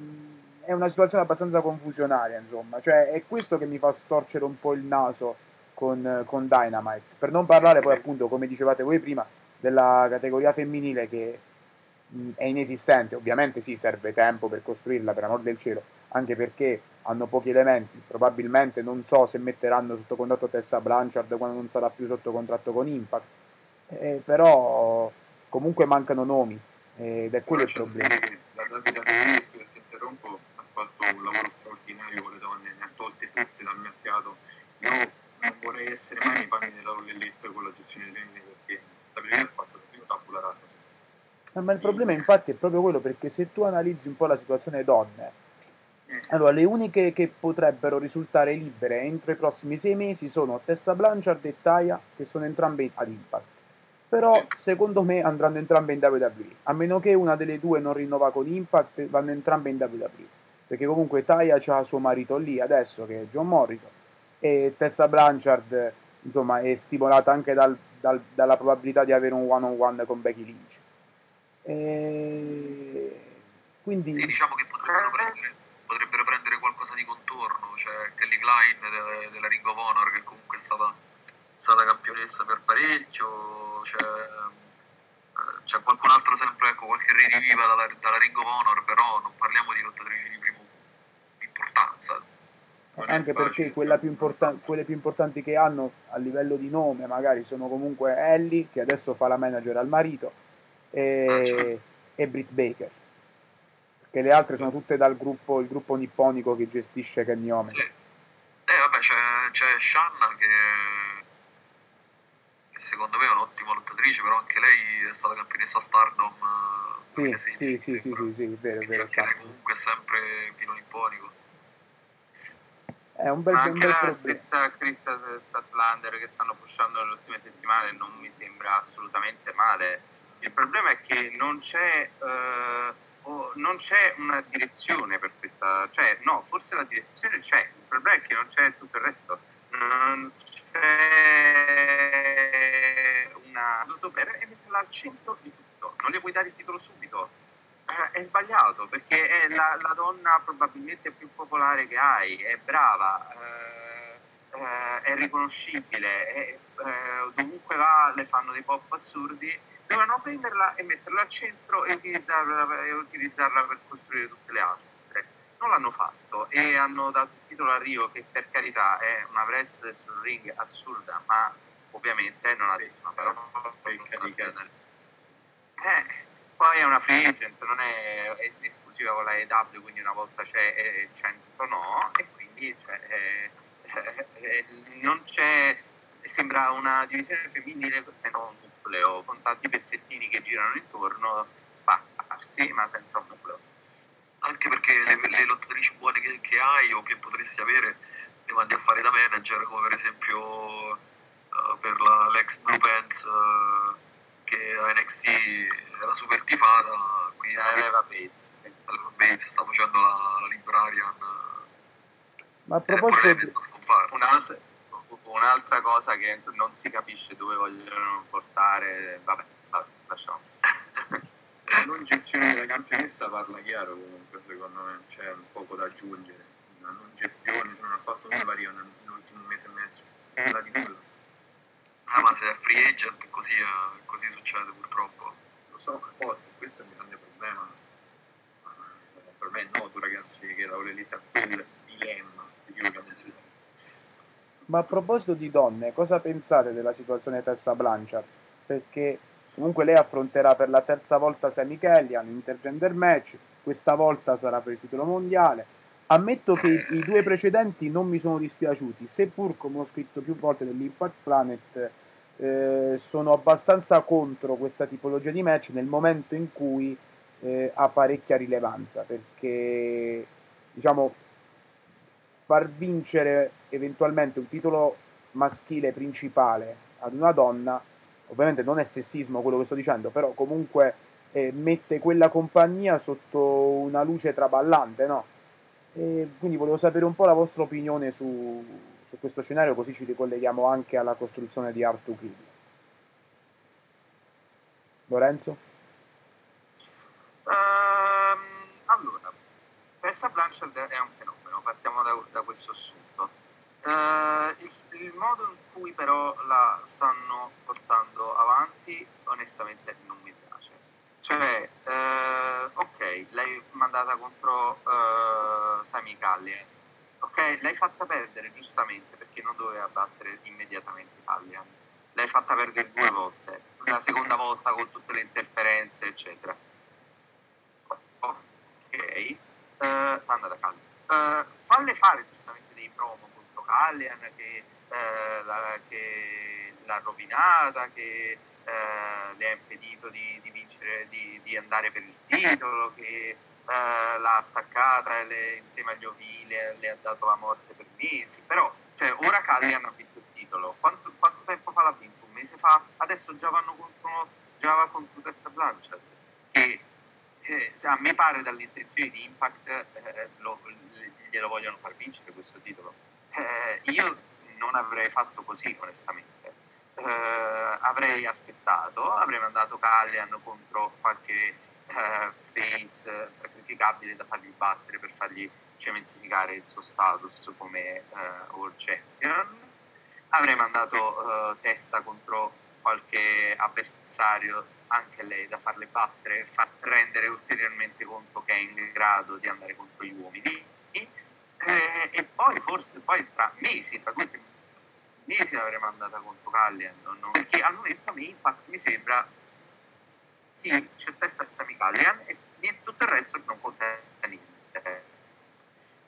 è una situazione abbastanza confusionaria, insomma, cioè è questo che mi fa storcere un po' il naso con, con Dynamite. Per non parlare poi, appunto, come dicevate voi prima, della categoria femminile che mh, è inesistente. Ovviamente sì, serve tempo per costruirla, per amor del cielo, anche perché hanno pochi elementi. Probabilmente non so se metteranno sotto contratto Tessa Blanchard quando non sarà più sotto contratto con Impact, Eh, però comunque mancano nomi ed è quello il da problema. dire che la WWE, scusa se interrompo, ha fatto un lavoro straordinario con le donne, ne ha tolte tutte dal mercato. Io non vorrei essere mai nei panni della Elite con la gestione dei femmine perché la WWE ha fatto davvero tabula rasa. Eh, Ma il problema infatti è proprio quello perché se tu analizzi un po' la situazione donne, Eh, allora le uniche che potrebbero risultare libere entro i prossimi sei mesi sono Tessa Blanchard e Taya, che sono entrambe ad Impact. Però secondo me andranno entrambe in WWE, a meno che una delle due non rinnova con Impact, vanno entrambe in WWE. Perché comunque Taya ha suo marito lì adesso, che è John Morrison, e Tessa Blanchard insomma è stimolata anche dal- dal- dalla probabilità di avere un one-on-one con Becky Lynch. E quindi Sì, diciamo che potrebbero prendere, potrebbero prendere qualcosa di contorno, cioè Kelly Klein de- della Ring of Honor che comunque è stata, stata campionessa per parecchio, c'è, eh, c'è qualcun altro sempre, ecco, qualche rediviva dalla, dalla Ring of Honor, però non parliamo di lottatrici di importanza. non anche perché più non è importa- facile. quelle più importanti che hanno a livello di nome magari sono comunque Ellie che adesso fa la manager al marito e, e Britt Baker perché le altre sono tutte dal gruppo il gruppo nipponico che gestisce Kenny Omega Sì. Eh, vabbè, c'è, c'è Shanna che, secondo me è un'ottima lottatrice, però anche lei è stata campionessa Stardom eh, sì, 2016, sì, sì, sì, sì, sì, vero, vero anche lei esatto. comunque è sempre filo nipponico. È un bel, un anche bel la stessa Chris Statlander che stanno pushando nelle ultime settimane non mi sembra assolutamente male. Il problema è che non c'è, eh, non c'è una direzione per questa, cioè no, forse la direzione c'è, il problema è che non c'è tutto il resto. Non c'è una per e metterla al centro di tutto, non le puoi dare il titolo subito. Eh, È sbagliato perché è la, la donna probabilmente più popolare che hai, è brava, eh, eh, è riconoscibile, è- eh, dovunque va le fanno dei pop assurdi, devono prenderla e metterla al centro e utilizzarla, e utilizzarla per costruire tutte le altre. Non l'hanno fatto e hanno dato il titolo a Rio che per carità è una wrestler sul ring assurda, ma ovviamente non ha detto una parola eh, poi è una free agent, non è, è esclusiva con la EW, quindi una volta c'è e 100 no, e quindi cioè, eh, eh, eh, non c'è, sembra una divisione femminile senza un nucleo, con tanti pezzettini che girano intorno, spaccarsi, ma senza un nucleo. Eh, anche perché le, le lottatrici buone che, che hai o che potresti avere le mandi a fare da manager, come per esempio eh, per la, l'ex Blue Pants eh, che a NXT era super tifata, quindi sta, Leva Bates, sì. Bates sta facendo la, la Librarian. Ma a eh, proposito. Un'altra, un'altra cosa che non si capisce dove vogliono portare, vabbè, vabbè lasciamo. La non gestione della campionessa parla chiaro comunque secondo me, c'è un poco da aggiungere. Una non gestione, non ha fatto nulla Rio nell'ultimo mese e mezzo, nulla di nulla. Ah, ma se è free agent così, eh, così succede purtroppo. Lo so apposta, questo è un grande problema. Ma, Per me è noto ragazzi che la Elite ha quel dilemma di cui abbiamo detto. Ma a proposito di donne, cosa pensate della situazione Tessa Blanchard? Perché comunque lei affronterà per la terza volta Sammy Kellyan, intergender match, questa volta sarà per il titolo mondiale. Ammetto che i, i due precedenti non mi sono dispiaciuti, seppur come ho scritto più volte nell'Impact Planet, eh, sono abbastanza contro questa tipologia di match nel momento in cui eh, ha parecchia rilevanza, perché diciamo far vincere eventualmente un titolo maschile principale ad una donna, ovviamente non è sessismo quello che sto dicendo, però comunque eh, mette quella compagnia sotto una luce traballante, no? E quindi volevo sapere un po' la vostra opinione su, su questo scenario, così ci ricolleghiamo anche alla costruzione di Art to. Lorenzo? Ehm, allora, Tessa Blanchard è un fenomeno, partiamo da, da questo assunto. Eh, il, il modo in cui però la stanno portando avanti, onestamente non mi piace. Cioè, eh, ok, l'hai mandata contro eh, Sami Callian, ok, l'hai fatta perdere giustamente perché non doveva battere immediatamente Callian. L'hai fatta perdere due volte, la seconda volta con tutte le interferenze, eccetera. Ok, eh, manda da Callian. Eh, falle fare giustamente dei promo contro Callian che, eh, la- che l'ha rovinata, che eh, le ha impedito di, di vincere, di, di andare per il titolo, che eh, l'ha attaccata le- insieme agli ovili le, le ha dato la morte per mesi. Però, cioè, ora Callian ha vinto il titolo. Quanto, quanto tempo fa l'ha vinto? Un mese fa? Adesso già vanno contro, già va contro Tessa Blanchard. Che eh, cioè, a me pare dalle intenzioni di Impact eh, lo- glielo vogliono far vincere questo titolo. Eh, io non avrei fatto così, onestamente. Eh, avrei aspettato, avrei mandato Callian contro qualche eh, face sacrificabile da fargli battere per fargli cementificare il suo status come eh, World Champion. Avrei mandato eh, Tessa contro qualche avversario, anche lei, da farle battere e far rendere ulteriormente conto che è in grado di andare contro gli uomini. Eh, e poi forse poi tra mesi, tra due mesi l'avrei mandata contro Callian, perché al momento a me infatti mi sembra sì, c'è testa di Sami Callian e tutto il resto non conta niente.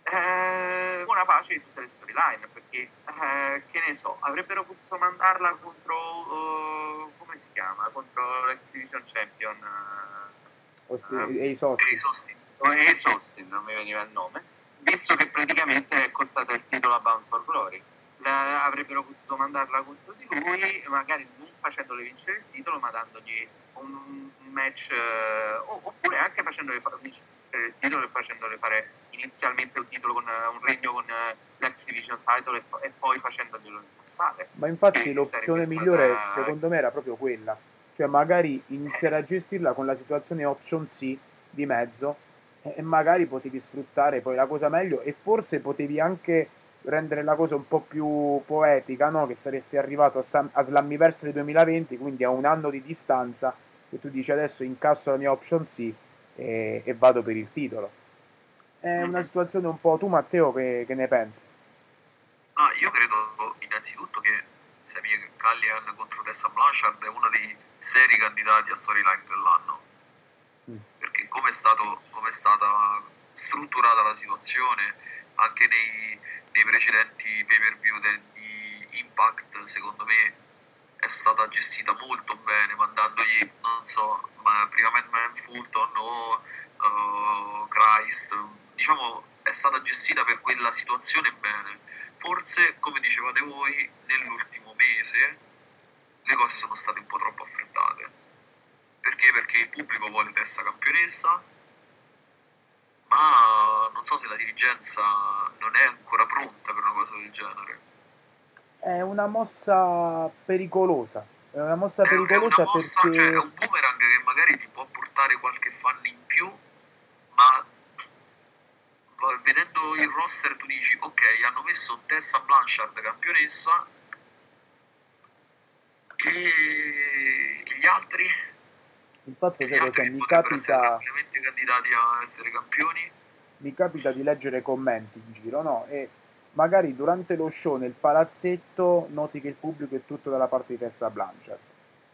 Eh, buona pace di tutte le storyline perché eh, che ne so avrebbero potuto mandarla contro eh, come si chiama contro l'ex division champion eh, Osti- e i. E sosti. non mi veniva il nome, visto che praticamente è costata il titolo a Bound for Glory. La- avrebbero potuto mandarla contro di lui, magari non facendole vincere il titolo, ma dandogli un, match, eh, oppure anche facendole fa- vincere il titolo e facendole fare inizialmente un titolo con eh, un regno con eh, l'ex division title e, e poi facendoglielo incassare. Ma infatti Sì, l'opzione migliore stata- secondo me era proprio quella, cioè magari iniziare a gestirla con la situazione option C di mezzo e e magari potevi sfruttare poi la cosa meglio e forse potevi anche rendere la cosa un po' più poetica, no? che saresti arrivato a, Sam- a Slammiversary 2020, quindi a un anno di distanza e tu dici adesso incasso la mia option C e, e vado per il titolo. È una situazione un po'... Tu Matteo che, che ne pensi? Ah, io credo innanzitutto che Sami Callian contro Tessa Blanchard è uno dei seri candidati a storyline dell'anno. Mm. Perché come è, stato, come è stata strutturata la situazione anche nei, nei precedenti pay per view di Impact, secondo me è stata gestita molto bene, mandandogli, non so, ma prima Man Fulton o eh, Christ, diciamo è stata gestita per quella situazione bene. Forse, come dicevate voi, nell'ultimo mese le cose sono state un po' troppo affrettate. Perché? Perché il pubblico vuole Tessa campionessa, ma non so se la dirigenza non è ancora pronta per una cosa del genere. È una mossa pericolosa. È una mossa È, è una pericolosa mossa, perché cioè è un boomerang che magari ti può portare qualche fan in più, ma vedendo il roster tu dici ok, hanno messo Tessa Blanchard campionessa e gli altri, il fatto è che mi capita, candidati a essere campioni. Mi capita di leggere commenti in giro, no? E magari durante lo show nel palazzetto noti che il pubblico è tutto dalla parte di Tessa Blanchard.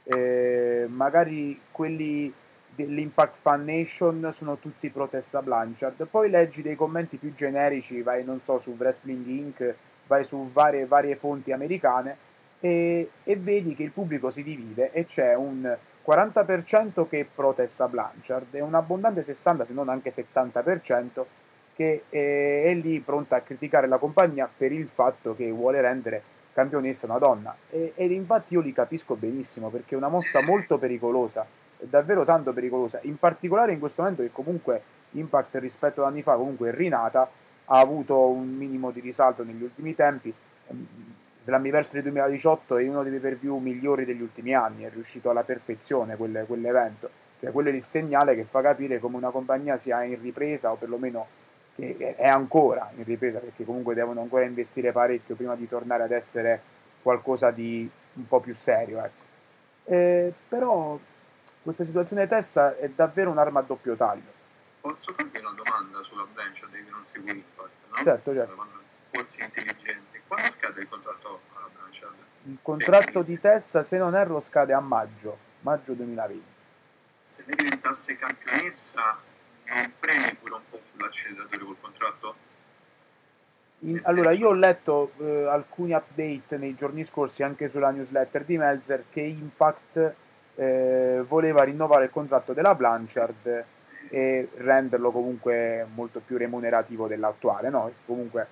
Eh, magari quelli dell'Impact Fan Nation sono tutti pro Tessa Blanchard. Poi leggi dei commenti più generici, vai non so su Wrestling Inc., vai su varie, varie fonti americane e, e vedi che il pubblico si divide e c'è un 40% che è pro Tessa Blanchard e un abbondante 60 se non anche 70% che è, è lì pronta a criticare la compagnia per il fatto che vuole rendere campionessa una donna. E, ed infatti io li capisco benissimo perché è una mossa molto pericolosa davvero tanto pericolosa. In particolare in questo momento che comunque Impact rispetto ad anni fa comunque è rinata ha avuto un minimo di risalto negli ultimi tempi Slammiversary 2018 è uno dei pay per view migliori degli ultimi anni è riuscito alla perfezione quel- quell'evento cioè quello è il segnale che fa capire come una compagnia sia in ripresa o perlomeno che è ancora in ripresa perché comunque devono ancora investire parecchio prima di tornare ad essere qualcosa di un po' più serio. Ecco. Eh, però questa situazione Tessa è davvero un'arma a doppio taglio. Posso farti una domanda sulla Blanchard che non segui Impact, no? Certo, certo. Quando Forse intelligente. Quando scade il contratto alla Blanchard? Il contratto di Tessa, se non erro, scade a maggio, maggio 2020. Se lei diventasse campionessa, non premi pure un po' sull'acceleratore col contratto? In- allora, senso- io ho letto eh, alcuni update nei giorni scorsi anche sulla newsletter di Melzer che Impact eh, voleva rinnovare il contratto della Blanchard e renderlo comunque molto più remunerativo dell'attuale. No? Comunque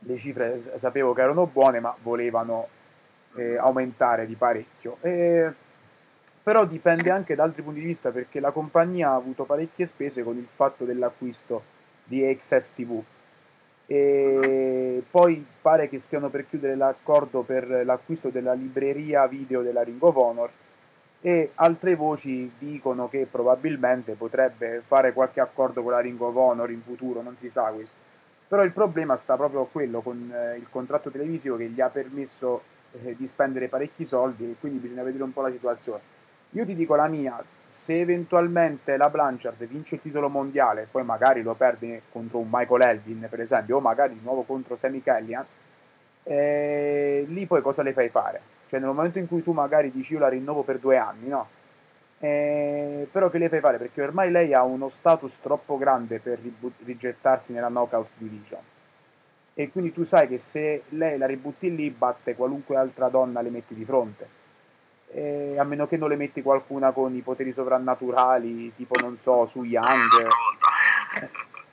le cifre s- sapevo che erano buone, ma volevano eh, aumentare di parecchio. E- però dipende anche da altri punti di vista perché la compagnia ha avuto parecchie spese con il fatto dell'acquisto di XS TV e poi pare che stiano per chiudere l'accordo per l'acquisto della libreria video della Ring of Honor e altre voci dicono che probabilmente potrebbe fare qualche accordo con la Ring of Honor in futuro, non si sa questo. Però il problema sta proprio quello con eh, il contratto televisivo che gli ha permesso eh, di spendere parecchi soldi e quindi bisogna vedere un po' la situazione. Io ti dico la mia, se eventualmente la Blanchard vince il titolo mondiale, poi magari lo perde contro un Michael Elvin per esempio, o magari di nuovo contro Sammy Kellyan, eh, lì poi cosa le fai fare? Cioè nel momento in cui tu magari dici io la rinnovo per due anni, no? Eh, però che le fai fare? Perché ormai lei ha uno status troppo grande per ribu- rigettarsi nella Knockouts Division. E quindi tu sai che se lei la ributti lì, batte qualunque altra donna le metti di fronte. Eh, a meno che non le metti qualcuna con i poteri sovrannaturali, tipo non so, su Eh, Young. volta.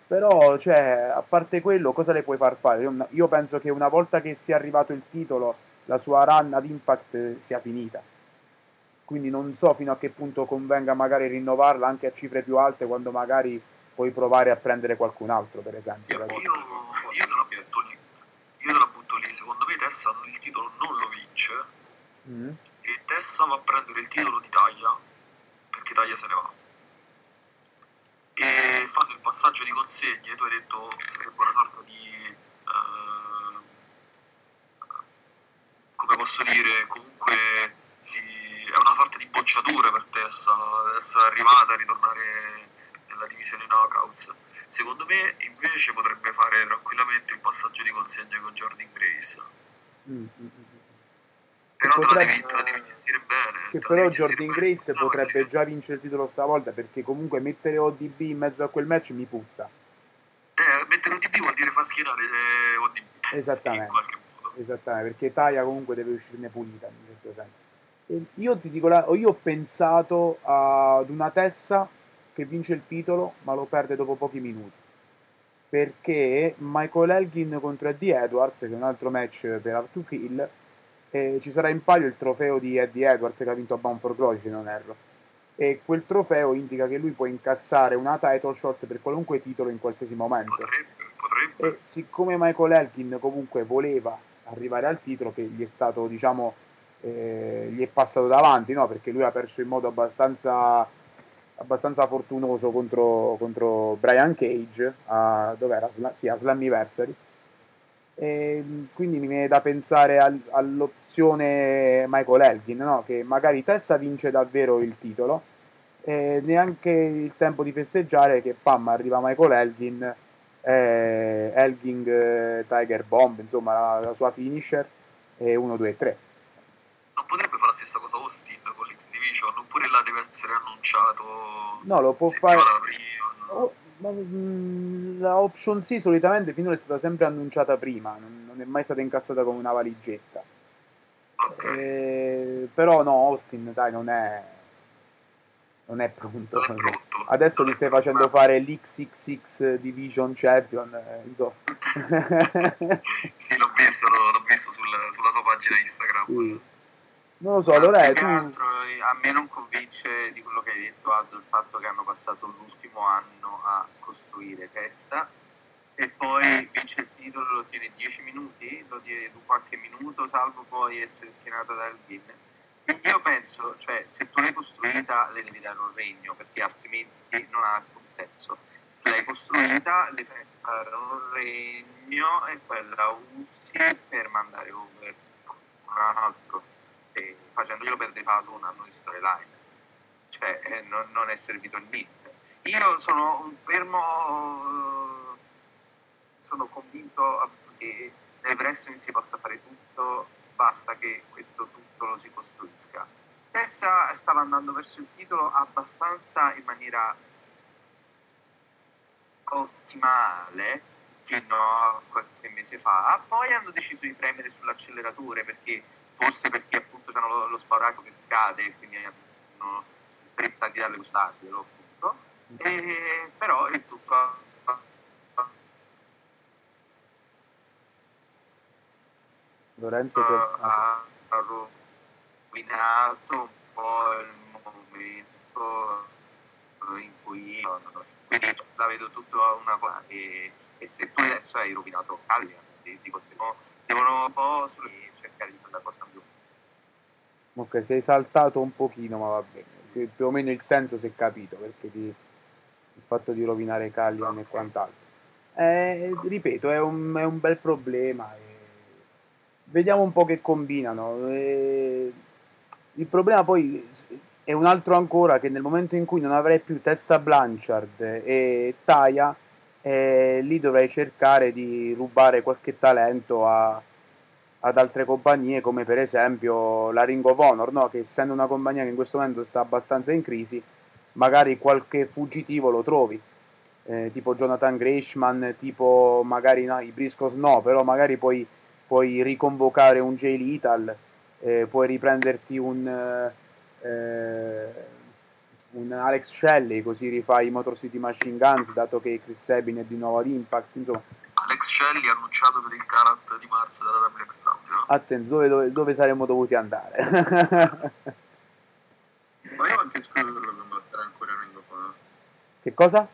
Però, cioè, a parte quello, cosa le puoi far fare? Io, io penso che una volta che sia arrivato il titolo, la sua run ad Impact eh, sia finita. Quindi non so fino a che punto convenga magari rinnovarla anche a cifre più alte quando magari puoi provare a prendere qualcun altro, per esempio. Sì, capito? Io, io te la butto lì. Io te la butto lì. Secondo me Tessa il titolo non lo vince Mm. e Tessa va a prendere il titolo di Taglia perché Taglia se ne va. E fanno il passaggio di consegne, tu hai detto sarebbe una sorta di eh, come posso dire, comunque si, è una sorta di bocciatura per Tessa essere arrivata a ritornare nella divisione knockouts. Secondo me invece potrebbe fare tranquillamente il passaggio di consegne con Jordan Grace. Mm, mm, mm. Però te la potrebbe- devi, te la devi gestire bene. Che però Jordan bene. Grace No, potrebbe già vincere il titolo stavolta perché comunque mettere ODB in mezzo a quel match mi puzza. Eh, mettere ODB vuol dire far schierare eh, ODB. Esattamente. In qualche modo. Esattamente, perché Taya comunque deve uscirne pulita in un certo senso. E io ti dico, la- io ho pensato ad una Tessa che vince il titolo, ma lo perde dopo pochi minuti. Perché Michael Elgin contro Eddie Edwards, che è un altro match per Up to Kill, eh, ci sarà in palio il trofeo di Eddie Edwards che ha vinto a Bound for Glory, se non erro. E quel trofeo indica che lui può incassare una title shot per qualunque titolo in qualsiasi momento. Potrebbe, potrebbe. E siccome Michael Elkin comunque voleva arrivare al titolo, che gli è stato, diciamo, eh, gli è passato davanti, no? Perché lui ha perso in modo abbastanza, abbastanza fortunoso contro, contro Brian Cage, a, dov'era? Sì, a Slammiversary. E quindi mi viene da pensare al- all'opzione Michael Elgin, no? che magari Tessa vince davvero il titolo e neanche il tempo di festeggiare che pam arriva Michael Elgin eh, Elgin eh, Tiger Bomb insomma la, la sua finisher e 1, 2, 3 Non potrebbe fare la stessa cosa Austin con l'X Division, oppure là deve essere annunciato no lo può fare prima. Oh, ma, mm, la option C solitamente finora è stata sempre annunciata prima non, non è mai stata incassata come una valigetta Ok. Eh, però no Austin dai non è non è pronto Non è pronto. adesso Non gli stai pronto. facendo fare l'XXX Division Champion eh, Sì, l'ho visto, l'ho, l'ho visto sul- sulla sua pagina Instagram. Sì. Non lo so allora che tu altro, eh, a me non convince di quello che hai detto Aldo il fatto che hanno passato l'ultimo anno a costruire Tessa e poi vince il titolo lo tiene 10 minuti, lo tiene qualche minuto salvo poi essere schienato da Elgin. Quindi io penso, cioè, se tu l'hai costruita le devi dare un regno perché altrimenti non ha alcun senso. Se l'hai costruita le fai fare un regno e poi la usi per mandare over un altro facendoglielo perdere fatto un anno di storyline. Cioè eh, non, non è servito a niente. Io sono un fermo eh, sono convinto appunto, che nel wrestling si possa fare tutto basta che questo tutto lo si costruisca. Tessa stava andando verso il titolo abbastanza in maniera ottimale fino a qualche mese fa. Poi hanno deciso di premere sull'acceleratore perché forse perché c'hanno lo, lo spauracchio che scade quindi hanno fretta di darle quest'artielo appunto. E, però il tutto Lorenzo ha, rovinato un po' il momento eh, in cui quindi la vedo tutta una cosa e, e se tu adesso hai rovinato di, di conseguenza devono un po' cercare di fare la cosa più Ok, sei saltato un pochino, ma va bene. Più, o meno il senso si è capito, perché ti- il fatto di rovinare Callian e quant'altro. Eh, ripeto, è un, è un bel problema. e Vediamo un po' che combinano. e il problema poi è un altro ancora che nel momento in cui non avrai più Tessa Blanchard e Taya, eh, lì dovrai cercare di rubare qualche talento a, ad altre compagnie come per esempio la Ring of Honor, no? che essendo una compagnia che in questo momento sta abbastanza in crisi, magari qualche fuggitivo lo trovi, eh, tipo Jonathan Greshman, tipo magari no, i Briscoes no, però magari puoi, puoi riconvocare un Jay Lethal, eh, puoi riprenderti un, eh, un Alex Shelley, così rifai i Motor City Machine Guns, dato che Chris Sabin è di nuovo ad Impact, insomma, Alex Shelley annunciato per il Karat di marzo della WXW. attenzione, dove, dove, dove saremmo dovuti andare? Ma io anche lo combatterà ancora in Ring of Honor. che cosa?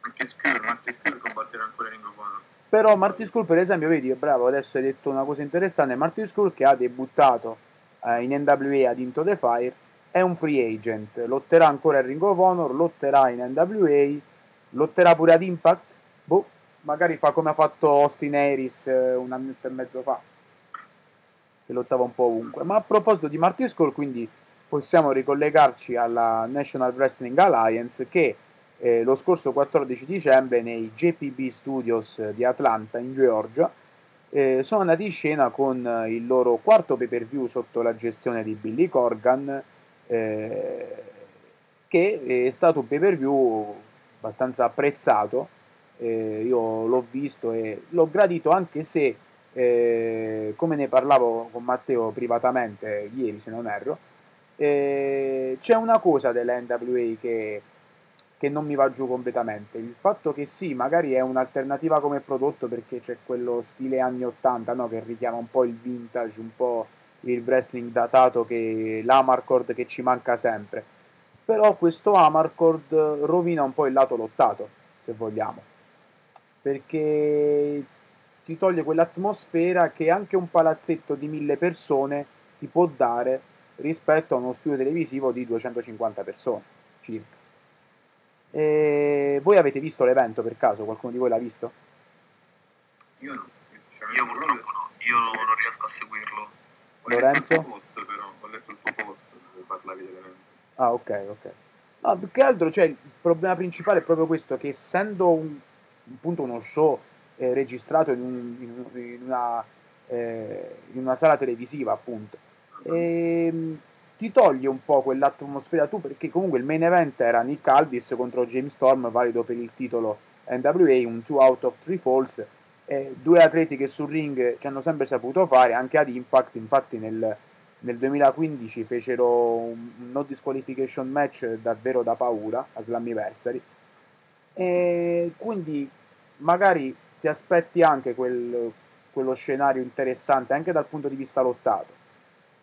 Anche Screw, anche Screw combatterà ancora in Ring of Honor. Però Marty Skull, per esempio, vedi, bravo, adesso hai detto una cosa interessante. Marty Skull che ha debuttato eh, in NWA ad Into the Fire è un free agent, lotterà ancora in Ring of Honor, lotterà in NWA, lotterà pure ad Impact. Boh, magari fa come ha fatto Austin Harris eh, un annetto e mezzo fa, che lottava un po' ovunque. Ma a proposito di Marty Skull, quindi possiamo ricollegarci alla National Wrestling Alliance che eh, lo scorso 14 dicembre nei JPB Studios di Atlanta in Georgia eh, sono andati in scena con eh, il loro quarto pay per view sotto la gestione di Billy Corgan eh, che è stato un pay per view abbastanza apprezzato eh, io l'ho visto e l'ho gradito anche se eh, come ne parlavo con Matteo privatamente ieri se non erro eh, c'è una cosa della NWA che che non mi va giù completamente. Il fatto che sì, magari è un'alternativa come prodotto perché c'è quello stile anni 80, no? Che richiama un po' il vintage, un po' il wrestling datato, che l'Amarcord che ci manca sempre. Però questo Amarcord rovina un po' il lato lottato, se vogliamo. Perché ti toglie quell'atmosfera che anche un palazzetto di mille persone ti può dare rispetto a uno studio televisivo di 250 persone circa. E voi avete visto l'evento per caso? Qualcuno di voi l'ha visto? Io no. Io purtroppo no, io non, riesco a seguirlo. Ho letto il Lorenzo? tuo post però, ho letto il tuo post dove parlavi dell'evento. Ah, ok, ok. No, più che altro, cioè, il problema principale è proprio questo, che essendo un, appunto uno show eh, registrato in, un- in un- in una, eh, in una sala televisiva, appunto, ehm, ti toglie un po' quell'atmosfera tu, perché comunque il main event era Nick Aldis contro James Storm, valido per il titolo NWA, un 2 out of 3 falls, eh, due atleti che sul ring ci hanno sempre saputo fare, anche ad Impact, infatti nel, nel 2015 fecero un no disqualification match davvero da paura a Slammiversary. E quindi magari ti aspetti anche quel- quello scenario interessante anche dal punto di vista lottato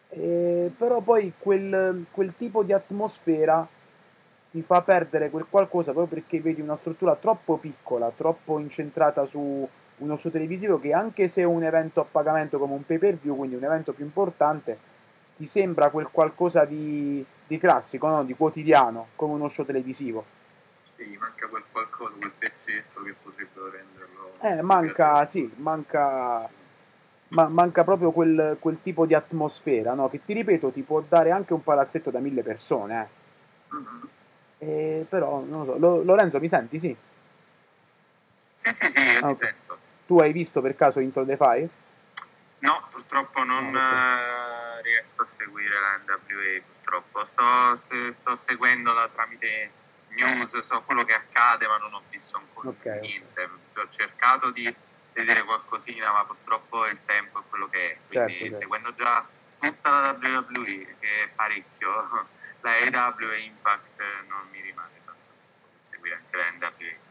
E però poi quel, quel tipo di atmosfera ti fa perdere quel qualcosa proprio perché vedi una struttura troppo piccola, troppo incentrata su uno show televisivo che anche se è un evento a pagamento come un pay per view, quindi un evento più importante, ti sembra quel qualcosa di, di classico, no? di quotidiano, come uno show televisivo. Sì, manca quel qualcosa, quel pezzetto che potrebbero renderlo... Eh, manca, sì, manca, ma- manca proprio quel, quel tipo di atmosfera, no? che ti ripeto, ti può dare anche un palazzetto da mille persone, eh. Mhm. Eh, però, non lo so. Lo- Lorenzo, mi senti? Sì. Sì, sì, sì, io Ah, ti ok. sento. Tu hai visto per caso Into the Fire? No, purtroppo non Ah, eh, riesco a seguire la NWA, purtroppo. Sto, se- sto seguendola tramite news, so quello che accade, ma non ho visto ancora Ok, niente. Ho cercato di vedere qualcosina, ma purtroppo il tempo è quello che è. Quindi Certo, certo. seguendo già tutta la WWE, che è parecchio, la AW e Impact non mi rimane tanto seguire anche la NWA.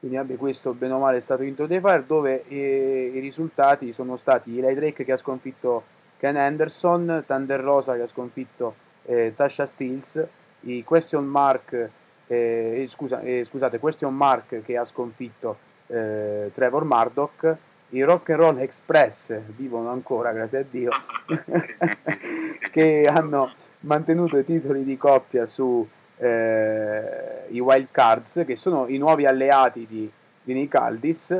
Quindi vabbè, questo bene o male è stato Into the Fire dove eh, i risultati sono stati Eli Drake che ha sconfitto Ken Anderson, Thunder Rosa che ha sconfitto eh, Tasha Steels, i Question Mark, eh, scusa, eh, scusate, Question Mark che ha sconfitto eh, Trevor Murdoch, i Rock and Roll Express vivono ancora, grazie a Dio, che hanno mantenuto i titoli di coppia su eh, Wild Cards, che sono i nuovi alleati di, di Nick Aldis,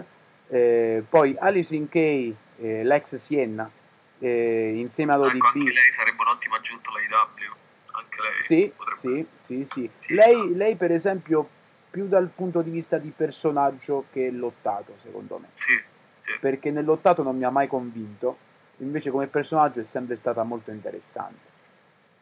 eh, poi Alice in Kay, eh, l'ex Sienna, eh, insieme ad Ecco, anche ODB. lei sarebbe un'ottima aggiunta alla IW. Anche lei Sì, potrebbe... sì, sì, sì. Lei, lei, per esempio, più dal punto di vista di personaggio che lottato, secondo me. Sì, sì. Perché nel lottato non mi ha mai convinto, invece come personaggio è sempre stata molto interessante.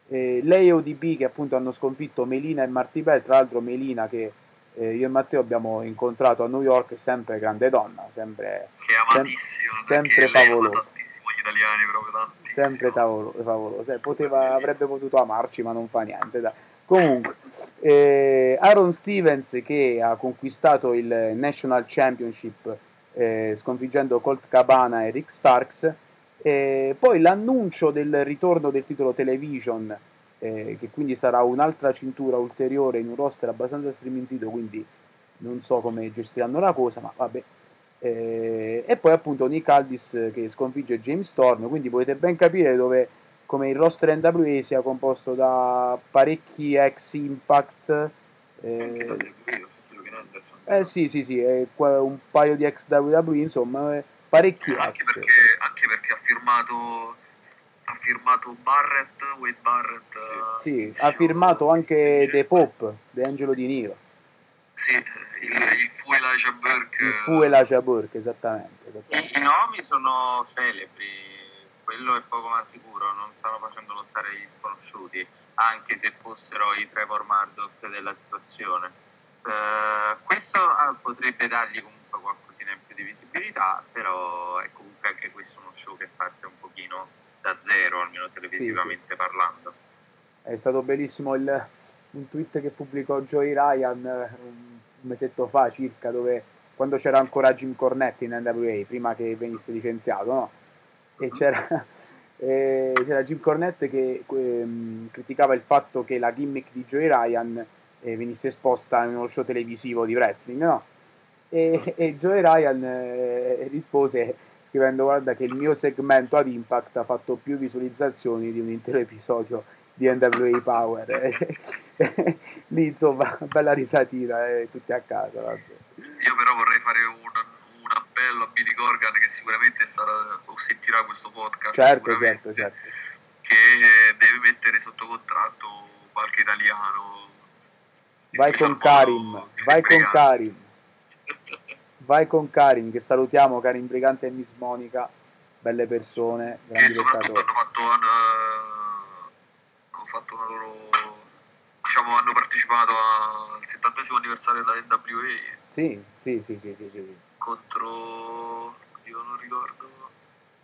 Eh, lei e ODB che appunto hanno sconfitto Melina e Marty Bell, tra l'altro Melina che eh, io e Matteo abbiamo incontrato a New York, sempre grande donna, sempre, Che è amatissimo, sempre tantissimo gli italiani, proprio tantissimo. Sempre tavolo- favolosa. Eh, Poteva, avrebbe potuto amarci, ma non fa niente. dai. Comunque, eh, Aaron Stevens che ha conquistato il National Championship eh, sconfiggendo Colt Cabana e Rick Starks. Eh, poi l'annuncio del ritorno del titolo television, eh, che quindi sarà un'altra cintura ulteriore in un roster abbastanza striminzito, quindi non so come gestiranno la cosa, ma vabbè. Eh, e poi appunto Nick Aldis eh, che sconfigge James Storm, quindi potete ben capire dove come il roster NWA sia composto da parecchi ex Impact. Eh, eh sì, sì, sì, e qua- un paio di ex WWE, insomma, eh, parecchi Anche ex. perché, anche perché ha firmato ha firmato Barrett, Wade Barrett. eh, Sì, inizio- ha firmato anche The Pope, De Angelo di Niro. Sì, il, il fu Elijah Burke. Il fu Elijah Burke, esattamente. esattamente. I, I nomi sono celebri, quello è poco ma sicuro, non stanno facendo lottare gli sconosciuti, anche se fossero i Trevor Murdoch della situazione. Eh, questo ah, potrebbe dargli comunque qualcosina in più di visibilità, però è comunque anche questo uno show che parte un pochino da zero, almeno televisivamente parlando. È stato bellissimo il, un tweet che pubblicò Joey Ryan eh, un un mesetto fa circa, dove quando c'era ancora Jim Cornette in NWA, prima che venisse licenziato, no? E c'era, e c'era Jim Cornette che ehm, criticava il fatto che la gimmick di Joey Ryan eh, venisse esposta in uno show televisivo di wrestling, no? E, e Joey Ryan eh, rispose scrivendo guarda che il mio segmento ad Impact ha fatto più visualizzazioni di un intero episodio di NWA Power. Lì insomma, bella risatina, eh, tutti a casa. Vabbè. Io però vorrei fare un, un appello a Billy Corgan che sicuramente sarà, sentirà questo podcast. Certo, certo, certo. Che deve mettere sotto contratto qualche italiano. Vai con Karim, vai con. Karim, vai con Karim, che salutiamo, Karim Brigante e Miss Monica, belle persone, grandi soprattutto lottatori. hanno fatto, hanno fatto una loro. diciamo hanno partecipato al 70 anniversario della NWA Sì, sì, sì, sì, sì, sì. contro. io non ricordo.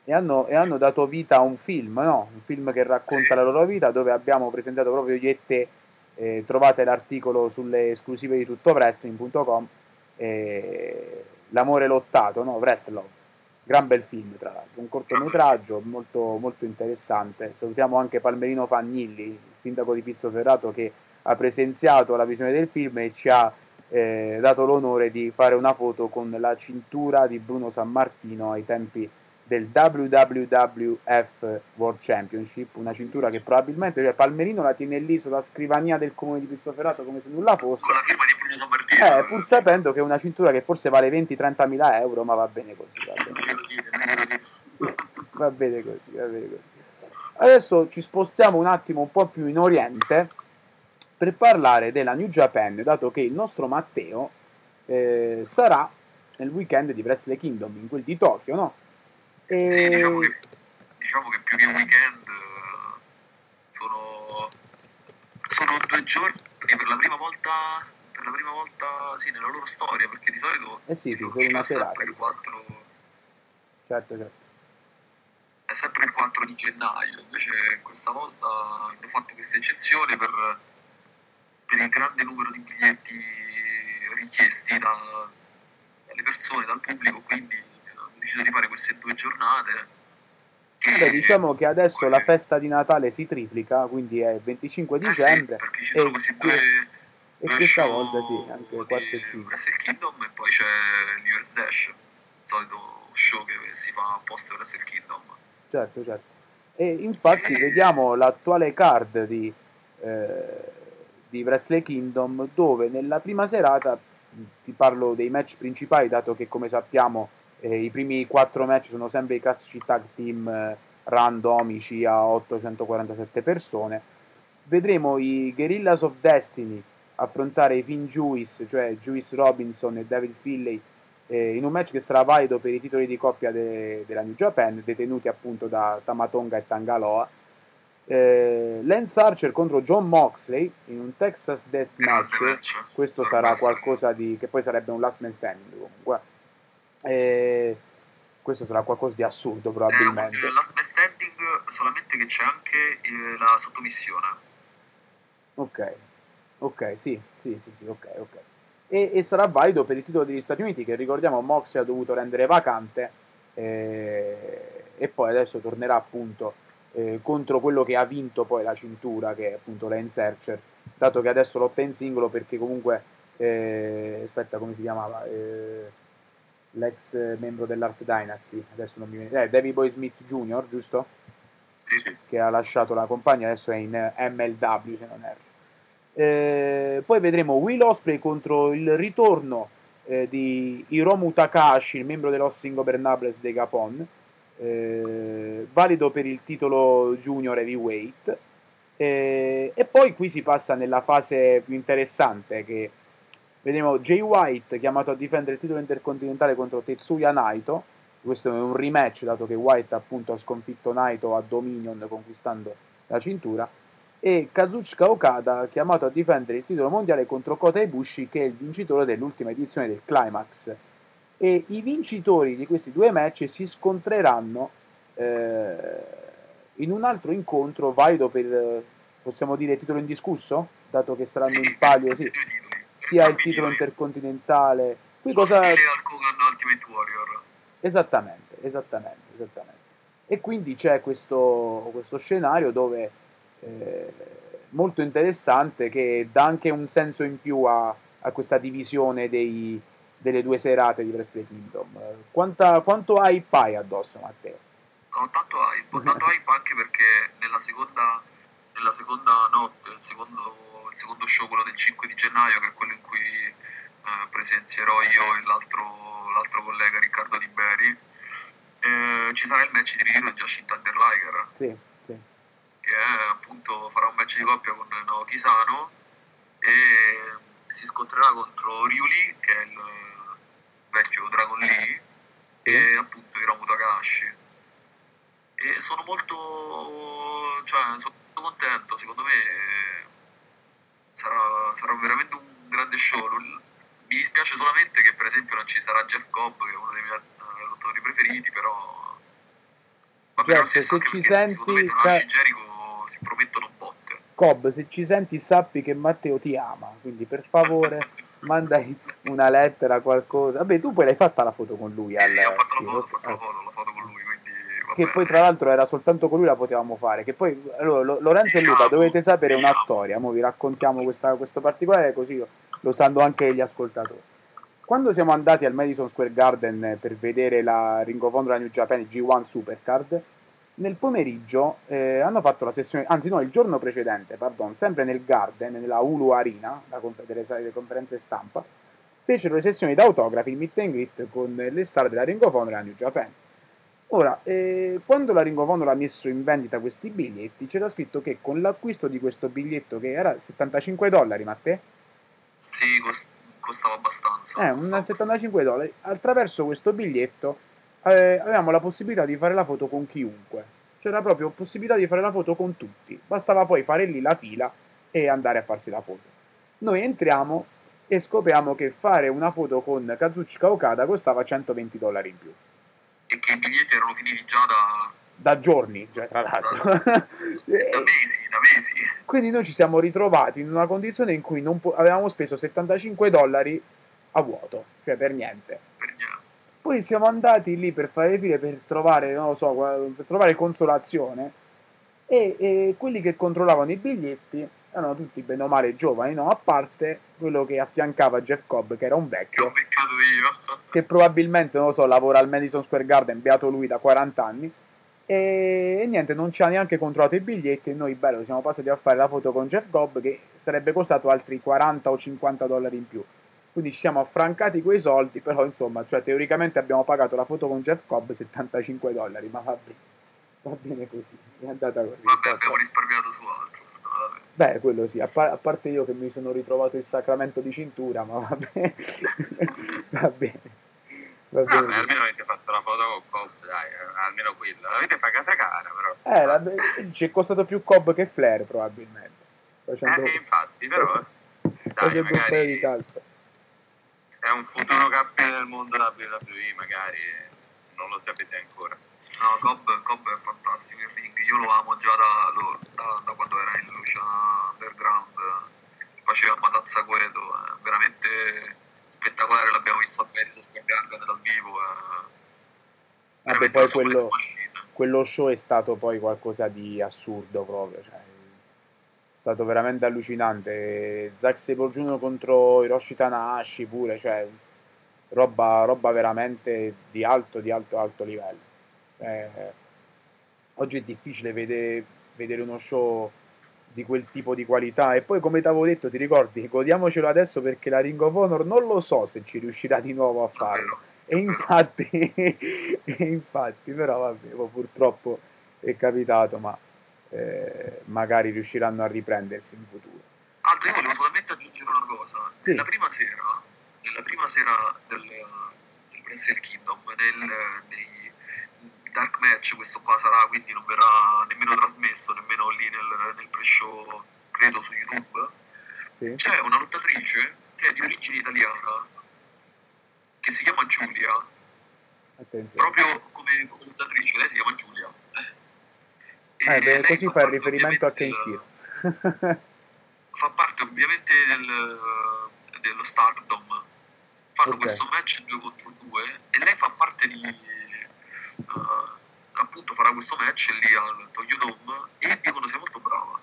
E hanno, e hanno dato vita a un film, no? Un film che racconta Sì. la loro vita, dove abbiamo presentato proprio io te, eh, trovate l'articolo sulle esclusive di tuttowrestling.com, eh, L'amore lottato, no? Wrestlove. Gran bel film, tra l'altro, un cortometraggio molto, molto interessante. Salutiamo anche Palmerino Fagnilli, il sindaco di Pizzo Ferrato, che ha presenziato la visione del film e ci ha eh, dato l'onore di fare una foto con la cintura di Bruno San Martino ai tempi del WWF World Championship, una cintura che probabilmente cioè, Palmerino la tiene lì sulla scrivania del comune di Pizzoferrato come se nulla fosse, Con la firma di Bruno Sammartino. eh, pur sapendo che è una cintura che forse vale 20-30 mila euro, ma va bene così, va bene, Non glielo dite, non glielo dite. Va bene così, va bene così. Adesso ci spostiamo un attimo un po' più in Oriente per parlare della New Japan, dato che il nostro Matteo eh, sarà nel weekend di Wrestle Kingdom, in quel di Tokyo, no? E... Sì, diciamo che, diciamo che più che un weekend sono, sono due giorni per la prima volta, per la prima volta sì, nella loro storia, perché di solito Eh sì, sì, usciva una serata. il 4, Certo, certo. È sempre il 4 di gennaio, invece questa volta hanno fatto questa eccezione per, per il grande numero di biglietti richiesti da- dalle persone, dal pubblico, quindi hanno deciso di fare queste due giornate. che- diciamo che adesso la festa di Natale si triplica, quindi è il 25 Eh sì, dicembre perché ci sono questi que- due, e questa volta sì, anche il 4 e di 5. Wrestle Kingdom e poi c'è l'Universe Dash, il solito show che si fa post Wrestle Kingdom. Certo, certo. E infatti vediamo l'attuale card di, eh, di Wrestle Kingdom dove nella prima serata, ti parlo dei match principali dato che come sappiamo eh, i primi quattro match sono sempre i classici tag team eh, randomici a 847 persone, vedremo i Guerrillas of Destiny affrontare i Finn Juice, cioè Juice Robinson e David Finlay eh, in un match che sarà valido per i titoli di coppia de- della New Japan, detenuti appunto da Tamatonga e Tangaloa. Eh, Lance Archer contro John Moxley in un Texas Death Match. Questo sarà qualcosa di. che poi sarebbe un last man standing comunque. Eh, questo sarà qualcosa di assurdo probabilmente. Eh, last man standing solamente che c'è anche eh, la sottomissione. Ok, ok, sì, sì, sì, sì, ok, ok. E, e sarà valido per il titolo degli Stati Uniti che ricordiamo Moxley ha dovuto rendere vacante eh, e poi adesso tornerà appunto eh, contro quello che ha vinto poi la cintura che è appunto Lance Archer, dato che adesso lotta in singolo perché comunque, eh, aspetta come si chiamava, eh, l'ex membro dell'Art Dynasty, adesso non mi viene, eh, Davey Boy Smith Jr., giusto? Che ha lasciato la compagnia, adesso è in MLW se non erro. Eh, poi vedremo Will Osprey contro il ritorno eh, di Hiromu Takahashi, il membro dell'Os Ingobernables dei Gapon, eh, valido per il titolo Junior Heavyweight. Eh, e poi qui si passa nella fase più interessante che vedremo Jay White chiamato a difendere il titolo intercontinentale contro Tetsuya Naito. Questo è un rematch dato che White appunto ha sconfitto Naito a Dominion conquistando la cintura e Kazuchika Okada chiamato a difendere il titolo mondiale contro Kota Ibushi che è il vincitore dell'ultima edizione del Climax e i vincitori di questi due match si scontreranno eh, in un altro incontro valido per possiamo dire titolo indiscusso dato che saranno Sì, in palio, sì, sia il titolo intercontinentale. Qui Lo cosa... Ultimate Warrior. Esattamente, esattamente, esattamente. E quindi c'è questo, questo scenario dove eh, molto interessante che dà anche un senso in più a, a questa divisione dei- delle due serate di Wrestle Kingdom. Quanta, quanto hype hai addosso, Matteo? Ho tanto hype, tanto hype anche perché nella seconda, nella seconda notte, il secondo, il secondo show, quello del 5 di gennaio, che è quello in cui eh, presenzierò io e l'altro, l'altro collega Riccardo Di Beri, eh, ci sarà il match di ritiro di Jushin Thunder Liger, Sì, sì. Che è, appunto farà un match di coppia con Naoki Sano e si scontrerà contro Ryuli, che è il vecchio Dragon Lee, e appunto Hiromu Takahashi. E sono molto, cioè, sono molto contento, secondo me eh, sarà, sarà veramente un grande show. Mi dispiace solamente che per esempio non ci sarà Jeff Cobb, che è uno dei miei eh, lottatori preferiti, però... Vabbè, stesso, se ci perché secondo me senti, Tanahashi e Jericho si promettono botte. Cobb, se ci senti sappi che Matteo ti ama, quindi per favore mandai una lettera, qualcosa. Vabbè, tu poi l'hai fatta la foto con lui. Sì, al- sì, ho fatto sì, la foto, ho ok. fatto la foto, la foto con lui, quindi... che poi tra l'altro era soltanto con lui la potevamo fare che poi allora, Lo- Lorenzo e Luca dovete sapere una storia mo vi raccontiamo questa, questo particolare così lo, sanno anche gli ascoltatori quando siamo andati al Madison Square Garden per vedere la Ring of Honor New Japan G1 Supercard nel pomeriggio eh, hanno fatto la sessione anzi no il giorno precedente pardon sempre nel Garden nella Hulu Arena la confer- delle, delle conferenze stampa fecero le sessioni d'autografi meet and greet con le star della Ring of Honor a New Japan Ora, eh, quando la Ring of Honor ha messo in vendita questi biglietti, c'era scritto che con l'acquisto di questo biglietto, che era 75 dollari, Matteo? Sì, cos- costava abbastanza. Eh, costava un abbastanza. 75 dollari. Attraverso questo biglietto eh, avevamo la possibilità di fare la foto con chiunque. C'era proprio possibilità di fare la foto con tutti. Bastava poi fare lì la fila e andare a farsi la foto. Noi entriamo e scopriamo che fare una foto con Kazuchika Okada costava 120 dollari in più. E che i biglietti erano finiti già da, Da giorni, cioè, tra l'altro. da E- mesi, da mesi. Quindi noi ci siamo ritrovati in una condizione in cui non po- avevamo speso 75 dollari a vuoto, cioè per niente. Poi siamo andati lì per fare le file per trovare, non lo so, per trovare consolazione e, e quelli che controllavano i biglietti erano tutti bene o male giovani, no? A parte quello che affiancava Jeff Cobb, che era un vecchio, che probabilmente, non lo so, lavora al Madison Square Garden, beato lui da 40 anni. E, e niente, non ci ha neanche controllato i biglietti e noi, bello, siamo passati a fare la foto con Jeff Cobb che sarebbe costato altri 40 o 50 dollari in più. Quindi ci siamo affrancati quei soldi, però insomma, cioè teoricamente abbiamo pagato la foto con Jeff Cobb 75 dollari, ma va bene, va bene così, è andata così. Vabbè, abbiamo risparmiato su altro. Vabbè. Beh, quello sì, a, par- a parte io che mi sono ritrovato il sacramento di cintura, ma va bene, va bene, va Vabbè, bene. almeno avete fatto la foto con Cobb, dai, almeno quella. L'avete pagata cara, però. Eh, la- ci è costato più Cobb che Flair probabilmente, facendo, Eh, infatti, però, dai, paio di magari calcio. È un futuro campione del mondo WWE, magari eh, non lo sapete ancora. No, Cobb, Cobb è fantastico il ring. Io lo amo già da, lo- da- da quando era in Lucia Underground. eh, Faceva Matazza Guedo. È veramente spettacolare. L'abbiamo visto a Madison Square Garden dal vivo. È Vabbè, poi quello, quello show è stato poi qualcosa di assurdo proprio, cioè, stato veramente allucinante. Zack Sabre Jr. contro Hiroshi Tanahashi pure, cioè, roba, roba veramente di alto, di alto, alto livello. Eh, oggi è difficile vede- vedere uno show di quel tipo di qualità e poi come ti avevo detto ti ricordi godiamocelo adesso perché la Ring of Honor non lo so se ci riuscirà di nuovo a farlo e infatti, e infatti, però vabbè, purtroppo è capitato, ma eh, magari riusciranno a riprendersi in futuro. Io volevo solamente aggiungere una cosa. Sì. Nella prima sera, nella prima sera del, del Wrestle Kingdom, nel, nei Dark Match, questo qua sarà, quindi non verrà nemmeno trasmesso, nemmeno lì nel, nel pre-show, credo su YouTube. Sì? C'è una lottatrice che è di origine italiana, che si chiama Giulia, Attenzione. proprio come lottatrice, lei si chiama Giulia. Eh, beh, così fa il riferimento a ovviamente Kenshiro. fa parte del, dello Stardom. Fanno Ok. questo match 2 contro 2 e lei fa parte di... eh, appunto farà questo match lì al Tokyo Dome e dicono sia molto brava.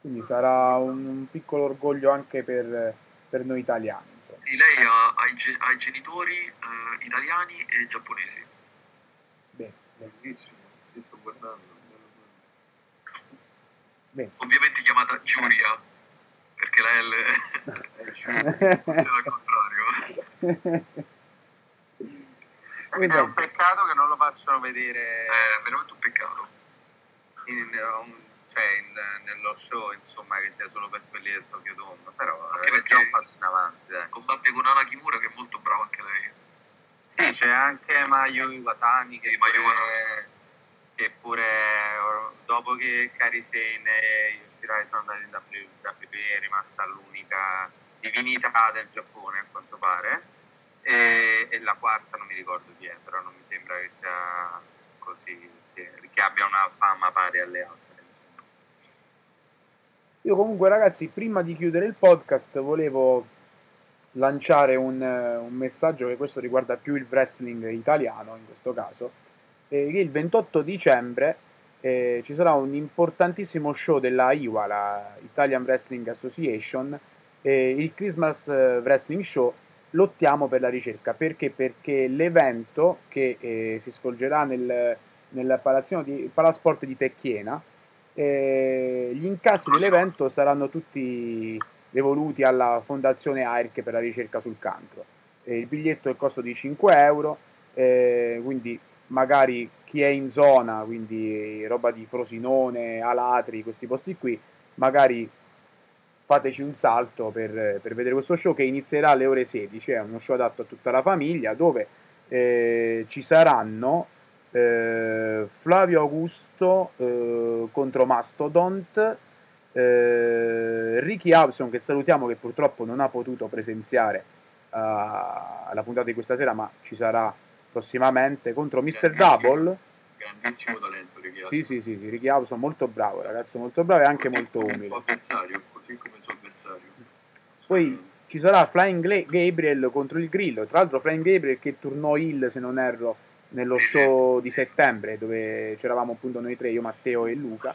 Quindi sarà un, un piccolo orgoglio anche per, per noi italiani. Sì, lei ha, ha i, ha i genitori eh, italiani e giapponesi. Bene, Bellissimo, sto guardando. Bene. Ovviamente chiamata Giuria, perché la L Eh, funziona al contrario. Quindi, È un peccato che non lo facciano vedere È veramente un peccato. in- un- cioè, in- nello show, insomma, che sia solo per quelli del Tokyo Dome, però Anche è già un passo in avanti, dai. Combatte con Ana Kimura che è molto brava anche lei. Sì, c'è anche Mayu Iwatani che, Mayu pure, che pure eh, dopo che Karisei e Yoshirai sono andati in WWE è rimasta l'unica divinità del Giappone a quanto pare e, e la quarta non mi ricordo chi è, però non mi sembra che sia così, che, che abbia una fama pari alle altre. Io comunque ragazzi, prima di chiudere il podcast, volevo lanciare un, un messaggio che questo riguarda più il wrestling italiano in questo caso, il 28 dicembre eh, ci sarà un importantissimo show della IWA, la Italian Wrestling Association, eh, il Christmas eh, Wrestling Show, lottiamo per la ricerca, perché? Perché l'evento che eh, si svolgerà nel, nel palazzino di, Palasport di Tecchiena, eh, gli incassi dell'evento saranno tutti devoluti alla fondazione AIRC per la ricerca sul cancro. Il biglietto è il costo di 5 euro, eh, quindi magari chi è in zona, quindi roba di Frosinone, Alatri, questi posti qui, magari fateci un salto per, per vedere questo show che inizierà alle ore 16, è uno show adatto a tutta la famiglia dove eh, ci saranno eh, Flavio Augusto eh, contro Mastodont, eh, Ricky Hudson che salutiamo che purtroppo non ha potuto presenziare ah, alla puntata di questa sera ma ci sarà prossimamente contro Mr. Double. grandissimo talento Ricky Sì, sì, sì, sì, Ricky Hudson molto bravo, ragazzo molto bravo e anche Così molto come il umile. suo avversario, così come il suo avversario. Poi ci sarà Flying Gabriel contro il Grillo. Tra l'altro, Flying Gabriel che turnò il, se non erro, nello show di settembre, dove c'eravamo appunto noi tre, io, Matteo e Luca.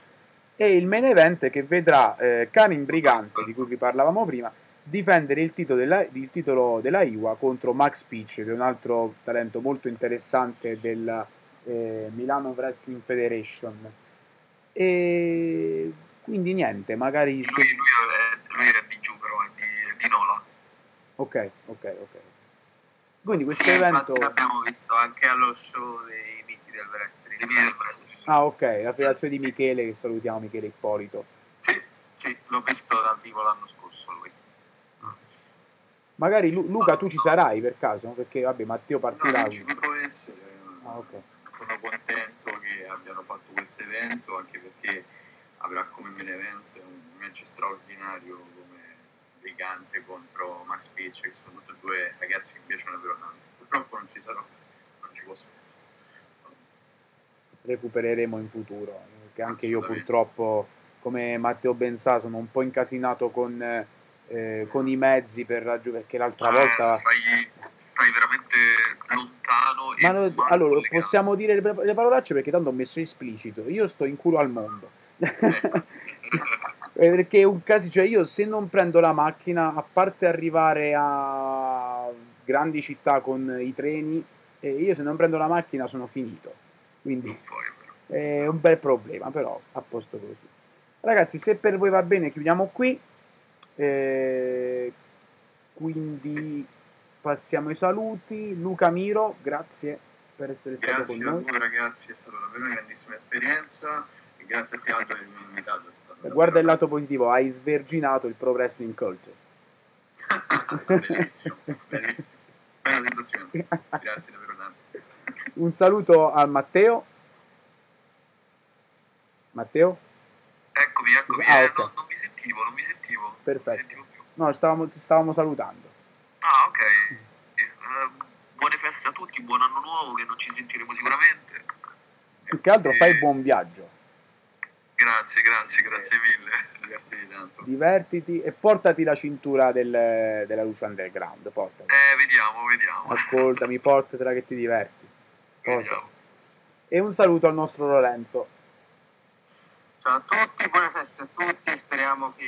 E il main event che vedrà eh, Karin Brigante, di cui vi parlavamo prima, difendere il titolo, della, il titolo della IWA contro Max Peach, che è un altro talento molto interessante della eh, Milano Wrestling Federation. E quindi niente, magari. Lui, lui è, lui è di giù però, è di, è di Nola. Ok, ok, ok. Quindi questo Sì, evento. l'abbiamo visto anche allo show dei miti del wrestling. Miguel Presto. Ah, ok, la federazione di Michele, che salutiamo Michele Ippolito. Sì, sì, l'ho visto dal vivo l'anno scorso. Magari Lu- Luca tu ci sarai per caso? Perché vabbè, Matteo No, partirà. non ci potrò essere. Ah, ok. Sono contento che abbiano fatto questo evento, anche perché avrà come main event un match straordinario come Brigante contro Max Peach, che sono tutti e due ragazzi che mi piacciono davvero tanto. Purtroppo non ci sarò, non ci posso essere. Recupereremo in futuro. Perché anche io purtroppo, come Matteo ben sa, sono un po' incasinato con, eh, con i mezzi per raggiungere. Perché l'altra volta. Eh, stai, stai veramente lontano. Ma no- allora collegato. possiamo dire le, le parolacce perché tanto ho messo esplicito. Io sto in culo al mondo. Ecco. Perché è un caso, cioè io se non prendo la macchina, a parte arrivare a grandi città con i treni, eh, io se non prendo la macchina sono finito. Quindi è un bel problema, però a posto così. Ragazzi, se per voi va bene, chiudiamo qui. Eh, quindi passiamo ai saluti. Luca Miro, grazie per essere stato Grazie con a noi. voi ragazzi, è stata davvero una grandissima esperienza e grazie a te Aldo per avermi invitato. stato Guarda il lato positivo, hai sverginato il pro wrestling culture. bellissimo, bellissimo. Bella sensazione. Grazie davvero tanto. Un saluto a Matteo. Matteo? Eccomi, eccomi. Ah, eh, non, non mi sentivo, non mi sentivo. Mi Perfetto. sentivo. No, stavamo, ti stavamo salutando. Ah, ok. Eh, buone feste a tutti, buon anno nuovo che non ci sentiremo sicuramente. Più che altro Eh, fai buon viaggio. Grazie, grazie, grazie mille. Divertiti tanto. Divertiti e portati la cintura del- della luce underground. Portati. Eh, vediamo, vediamo. Ascoltami, portatela che ti diverti. Portati. Vediamo. E un saluto al nostro Lorenzo. Ciao a tutti, buone feste a tutti, speriamo che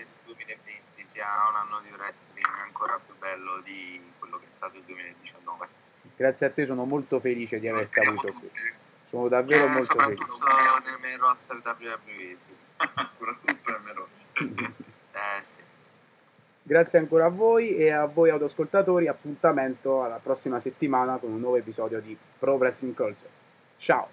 il 2020 sia un anno di wrestling ancora più bello di quello che è stato il 2019. Grazie a te, sono molto felice di averti avuto qui. Sono davvero Eh, molto felice. soprattutto nel main roster WWE, sì. Soprattutto nel Merosso. Eh, sì. Grazie ancora a voi e a voi autoascoltatori. Appuntamento alla prossima settimana con un nuovo episodio di Pro Wrestling Culture. Ciao!